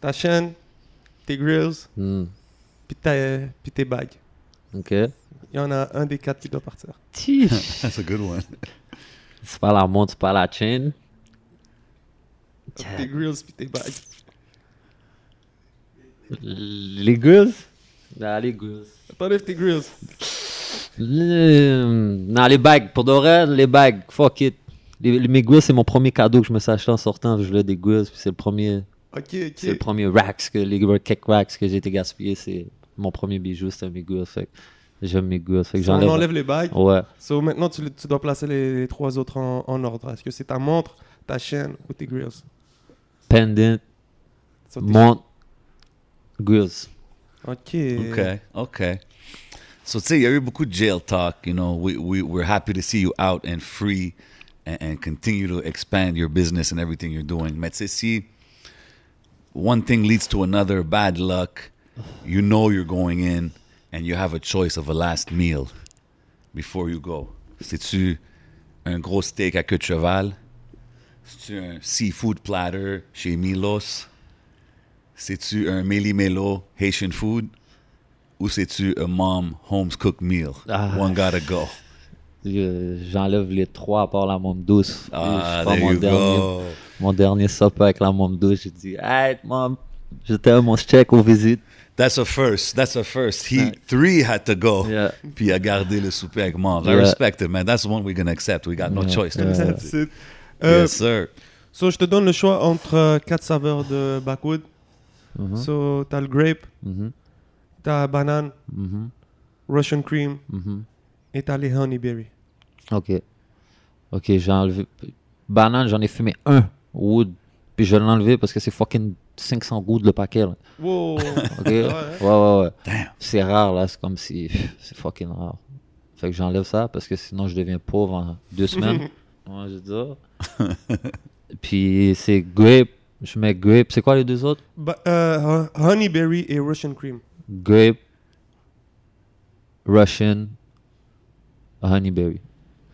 ta chaîne, tes grills, Hmm, puis, ta- puis tes bagues. Ok. Il y en a un des quatre qui doit partir. That's a good one. c'est pas la montre, c'est pas la chaîne. Tes grills puis tes bagues. Les grills? Ah, les grills. T'enlèves tes grills. Le- Non, les bagues. Pour de vrai, les bagues. Fuck it. Les, les- mes grills, c'est mon premier cadeau que je me suis acheté en sortant. Je voulais des grills, puis c'est le premier, Ok, c'est le ok. premier racks, que, les cake racks que j'ai été gaspillé. C'est mon premier bijou, c'était mes grills. Fait j'aime mes grills. Fait que So, on enlève les bagues? Ouais. So, maintenant, tu, tu dois placer les, les trois autres en, en ordre. Est-ce que c'est ta montre, ta chaîne ou tes grills? Pendant, So, montre, grills. Ok. Okay, okay. So, tu sais, il y a eu beaucoup de jail talk. You know, we, we, we're happy to see you out and free and, and continue to expand your business and everything you're doing. Mais tu sais, si one thing leads to another, bad luck, you know you're going in and you have a choice of a last meal before you go. C'est-tu un gros steak à queue de cheval? C'est-tu un seafood platter chez Milos? C'est-tu un meli-melo Haitian food? Ou c'est-tu a mom home's cooked meal? Ah. One gotta go. Je- J'enlève les trois à part la môme douce. Ah, Je mon dernier, mon dernier supper avec la môme douce. J'ai dit, hey, mom, je t'aime, mon check aux visites. That's a first. That's a first. He three had to go. Yeah. Puis il a gardé le souper avec mom. I Yeah. respect it, man. That's the one we're gonna accept. We got no Yeah. choice. Yeah. That's it. Euh, Yes, sir. so, je te donne le choix entre euh, quatre saveurs de backwood. Mhm, So, t'as le grape, mhm, t'as banane, mhm, Russian cream et t'as les honeyberry. Ok. Ok, j'ai enlevé. Banane, j'en ai fumé un. Wood. Puis je l'ai enlevé parce que c'est fucking 500 gouttes le paquet. Là. Wow. Ok? Ouais, ouais, ouais. C'est rare, là. C'est comme si. C'est fucking rare. Fait que j'enlève ça parce que sinon je deviens pauvre en deux semaines. ouais, je dis ça. Puis c'est grape. Je mets grape. C'est quoi les deux autres? Euh, honeyberry et Russian cream. Grape, Russian, honeyberry.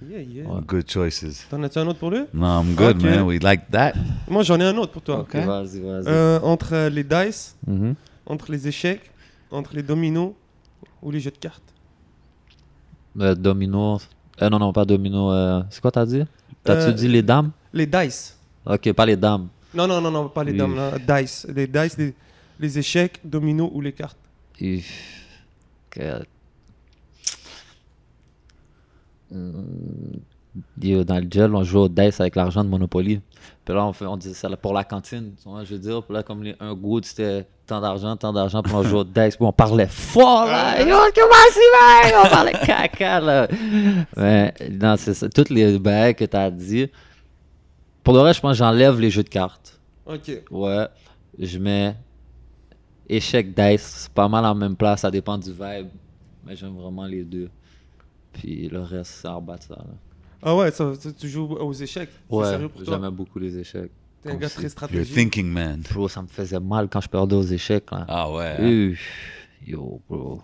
Yeah, yeah. Ouais. Good choices. T'en as-tu un autre pour lui? No, I'm good, Ok. man. We like that. Moi, j'en ai un autre pour toi. Ok. Vas-y, vas-y. Euh, entre les dice, Mhm. entre les échecs, entre les dominos ou les jeux de cartes. Euh, domino. Euh, non, non, pas domino. euh, C'est quoi t'as dit? T'as-tu Euh, dit les dames? Les dice. Ok, pas les dames. Non, non, non, non, pas les Oui. dames. là. Dice. Les dice, les, les échecs, dominos ou les cartes. Et- Dans le gel, on joue au dice avec l'argent de Monopoly. Puis là, on, fait, on disait ça pour la cantine. je veux dire, puis là, comme les, un goût, c'était tant d'argent, tant d'argent, puis on jouait au dice, puis on parlait fort, là. Yo, comment? On parlait caca, là. Mais, non, c'est ça. Toutes les bails que t'as dit. Pour le reste, je pense que j'enlève les jeux de cartes. Ok. Ouais, je mets échec dice, c'est pas mal en même place, ça dépend du vibe. Mais j'aime vraiment les deux. Puis le reste, c'est en bas de ça. là. Ah ouais, ça, ça, tu joues aux échecs? C'est Ouais, j'aimais beaucoup les échecs. T'es un gars très You're stratégique. thinking, man. Bro, ça me faisait mal quand je perdais aux échecs. Là. Ah ouais. hein? Yo, bro.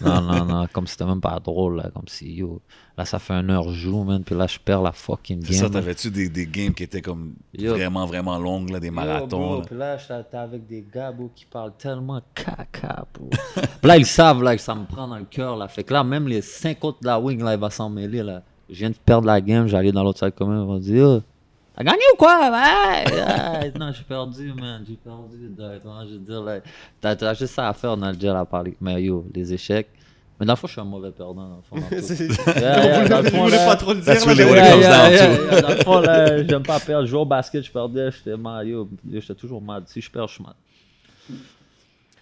Non, non, non, comme si c'était même pas drôle, là. Comme si, yo. Là, ça fait une heure je joue, man. Puis là, je perds la fucking C'est ça, game. t'avais-tu des, des games qui étaient comme Yo. vraiment, vraiment longues, là, des Yo, marathons? bro, là? Puis là, j'étais avec des gars, bro, qui parlent tellement caca, bro. puis là, ils savent là, que ça me prend dans le cœur. Là. Fait que là, même les 5 autres de la wing, là, il va s'en mêler. Là. Je viens de perdre la game, j'allais dans l'autre salle commune, ils vont dire T'as gagné ou quoi? Ouais, ouais. non, j'ai perdu, man. J'ai perdu. D'accord, je veux dire, là, t'as, juste ça à faire dans le gel à parler. Mais yo, les échecs. Mais dans le fond, je suis un mauvais perdant. Dans le fond, dans. C'est- Yeah, yeah, dans le Je fond, voulais là- pas trop le dire. That's really what it comes down to. Dans le fond, là, j'aime pas perdre. Je jouais au basket, je perdais, j'étais mal. Yo, yo, j'étais toujours mal. Si je perds, je suis mal.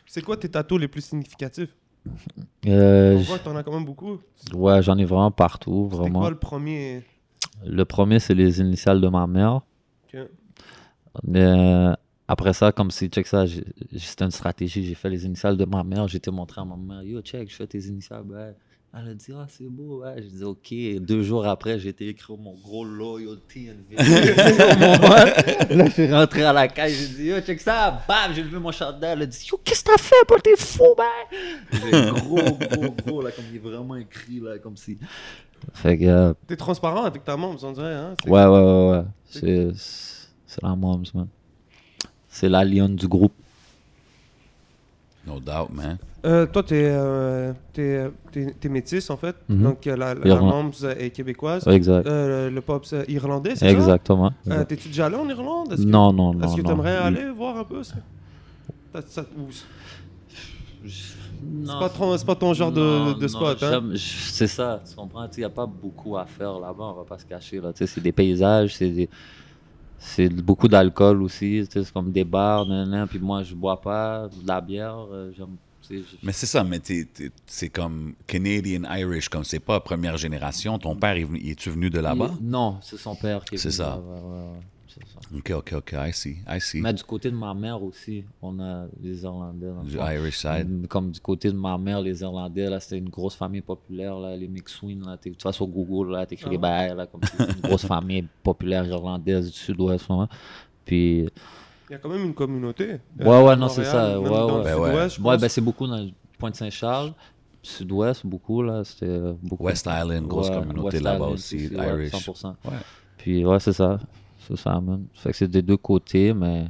C'est quoi tes tatous les plus significatifs? Euh, On voit que t'en as quand même beaucoup? ouais, j'en ai vraiment partout, vraiment. quoi le premier? Le premier, c'est les initiales de ma mère. Mais euh, après ça, comme si, check ça, c'était une stratégie. J'ai fait les initiales de ma mère. J'ai été montré à ma mère, yo, check, je fais tes initiales. Ben, Elle a dit, ah, c'est beau, ouais. J'ai dit, OK. Deux jours après, j'ai été écrire mon gros loyalty. Là, je suis rentré à la caisse, j'ai dit, yo, check ça. Bam, j'ai levé mon chandail. Elle a dit, yo, qu'est-ce que t'as fait, bro? T'es fou, man. J'ai gros, gros, gros, là, comme il est vraiment écrit, là, comme si. Fait que, euh, T'es transparent avec ta membre, on dirait. Hein? Ouais, ouais, ouais, ouais. C'est, c'est la moms, man. C'est la lionne du groupe. No doubt, man. Euh, toi, t'es euh, t'es- t'es- t'es métisse, en fait. Mhm. Donc, euh, la, la, Irland- membre est québécoise. Exact. Euh, le pop c'est irlandais, c'est ça? Exactement. Euh, T'es-tu déjà allé en Irlande? Est-ce que- non, non, non. Est-ce que non. t'aimerais aller voir un peu ça? Ça- Non. C'est pas, ton- c'est pas ton genre de, Non, de spot, hein? C'est ça, tu comprends? Il n'y a pas beaucoup à faire là-bas, on va pas se cacher. là. Tu sais, C'est des paysages, c'est des- c'est beaucoup d'alcool aussi, tu sais, c'est comme des bars, nan, nan, puis moi je bois pas de la bière. euh, j'aime- Mais c'est ça, mais t'es- t'es- c'est comme Canadian Irish, comme c'est pas première génération. Ton père, est-tu venu de là-bas? Il- Non, c'est son père qui est C'est venu ça. là, ouais, ouais, ouais, c'est ça. Ok, ok, ok, I see, I see. Mais du côté de ma mère aussi, on a les Irlandais. Du fond. Irish side. Mm, Comme du côté de ma mère, les Irlandais, là, c'était une grosse famille populaire, là, les McSween, là, t'es- tu vas sur Google, là, t'écris les bails, là, comme une grosse famille populaire irlandaise du sud-ouest, vraiment. Puis, Il y a quand même une communauté. Ouais, ouais, à non, c'est ça, ouais, ouais. Ben ouais. ouais, pense. ben, c'est beaucoup dans le Pointe-Saint-Charles, sud-ouest, beaucoup, là, c'était beaucoup. West Island, grosse Ouais, communauté là-bas aussi, ouais, Irish. 100%. Ouais. Puis, ouais, c'est ça, c'est ça, man. Fait que c'est des deux côtés, mais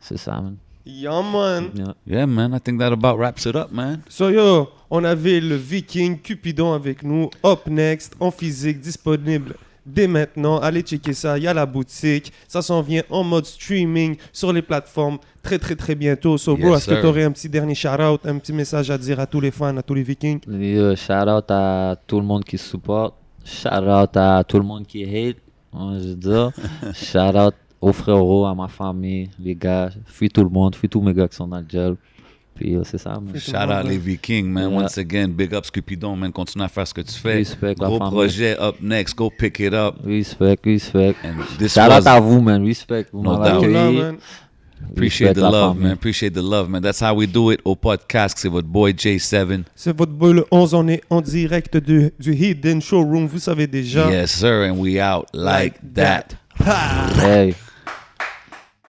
c'est ça, man. Yeah, man. Yeah. Yeah, man, I think that about wraps it up, man. So yo, on avait le Viking Cupidon avec nous. Up next, en physique, disponible dès maintenant. Allez checker ça. Il y a la boutique. Ça s'en vient en mode streaming sur les plateformes très très très bientôt. So bro, Yes, est-ce que tu aurais un petit dernier shout-out, un petit message à dire à tous les fans, à tous les Vikings? Et, euh, shout out à tout le monde qui supporte. Shout out à tout le monde qui hate. Hein, je veux dire. shout out aux frérots, à ma famille, les gars. Fuis tout le monde, fuis tous mes gars qui sont dans le gel. Puis euh, c'est ça. Shout out les Vikings, man. Yeah. Once again, big up Scupidon, man. Continue à faire ce que tu fais. Respect, la Gros famille. projet up next. Go pick it up. Respect, respect. And this Shout was out à vous, man. Respect. Vous No m'avez doubt. Yo, là, accueilli. Appreciate the love, man. Appreciate the love, man. That's how we do it au podcast. C'est votre boy J7. C'est votre boy le 11, on est en direct du, du Hidden Showroom, vous savez déjà. Yes, sir. And we out like, Like that. that. Hey.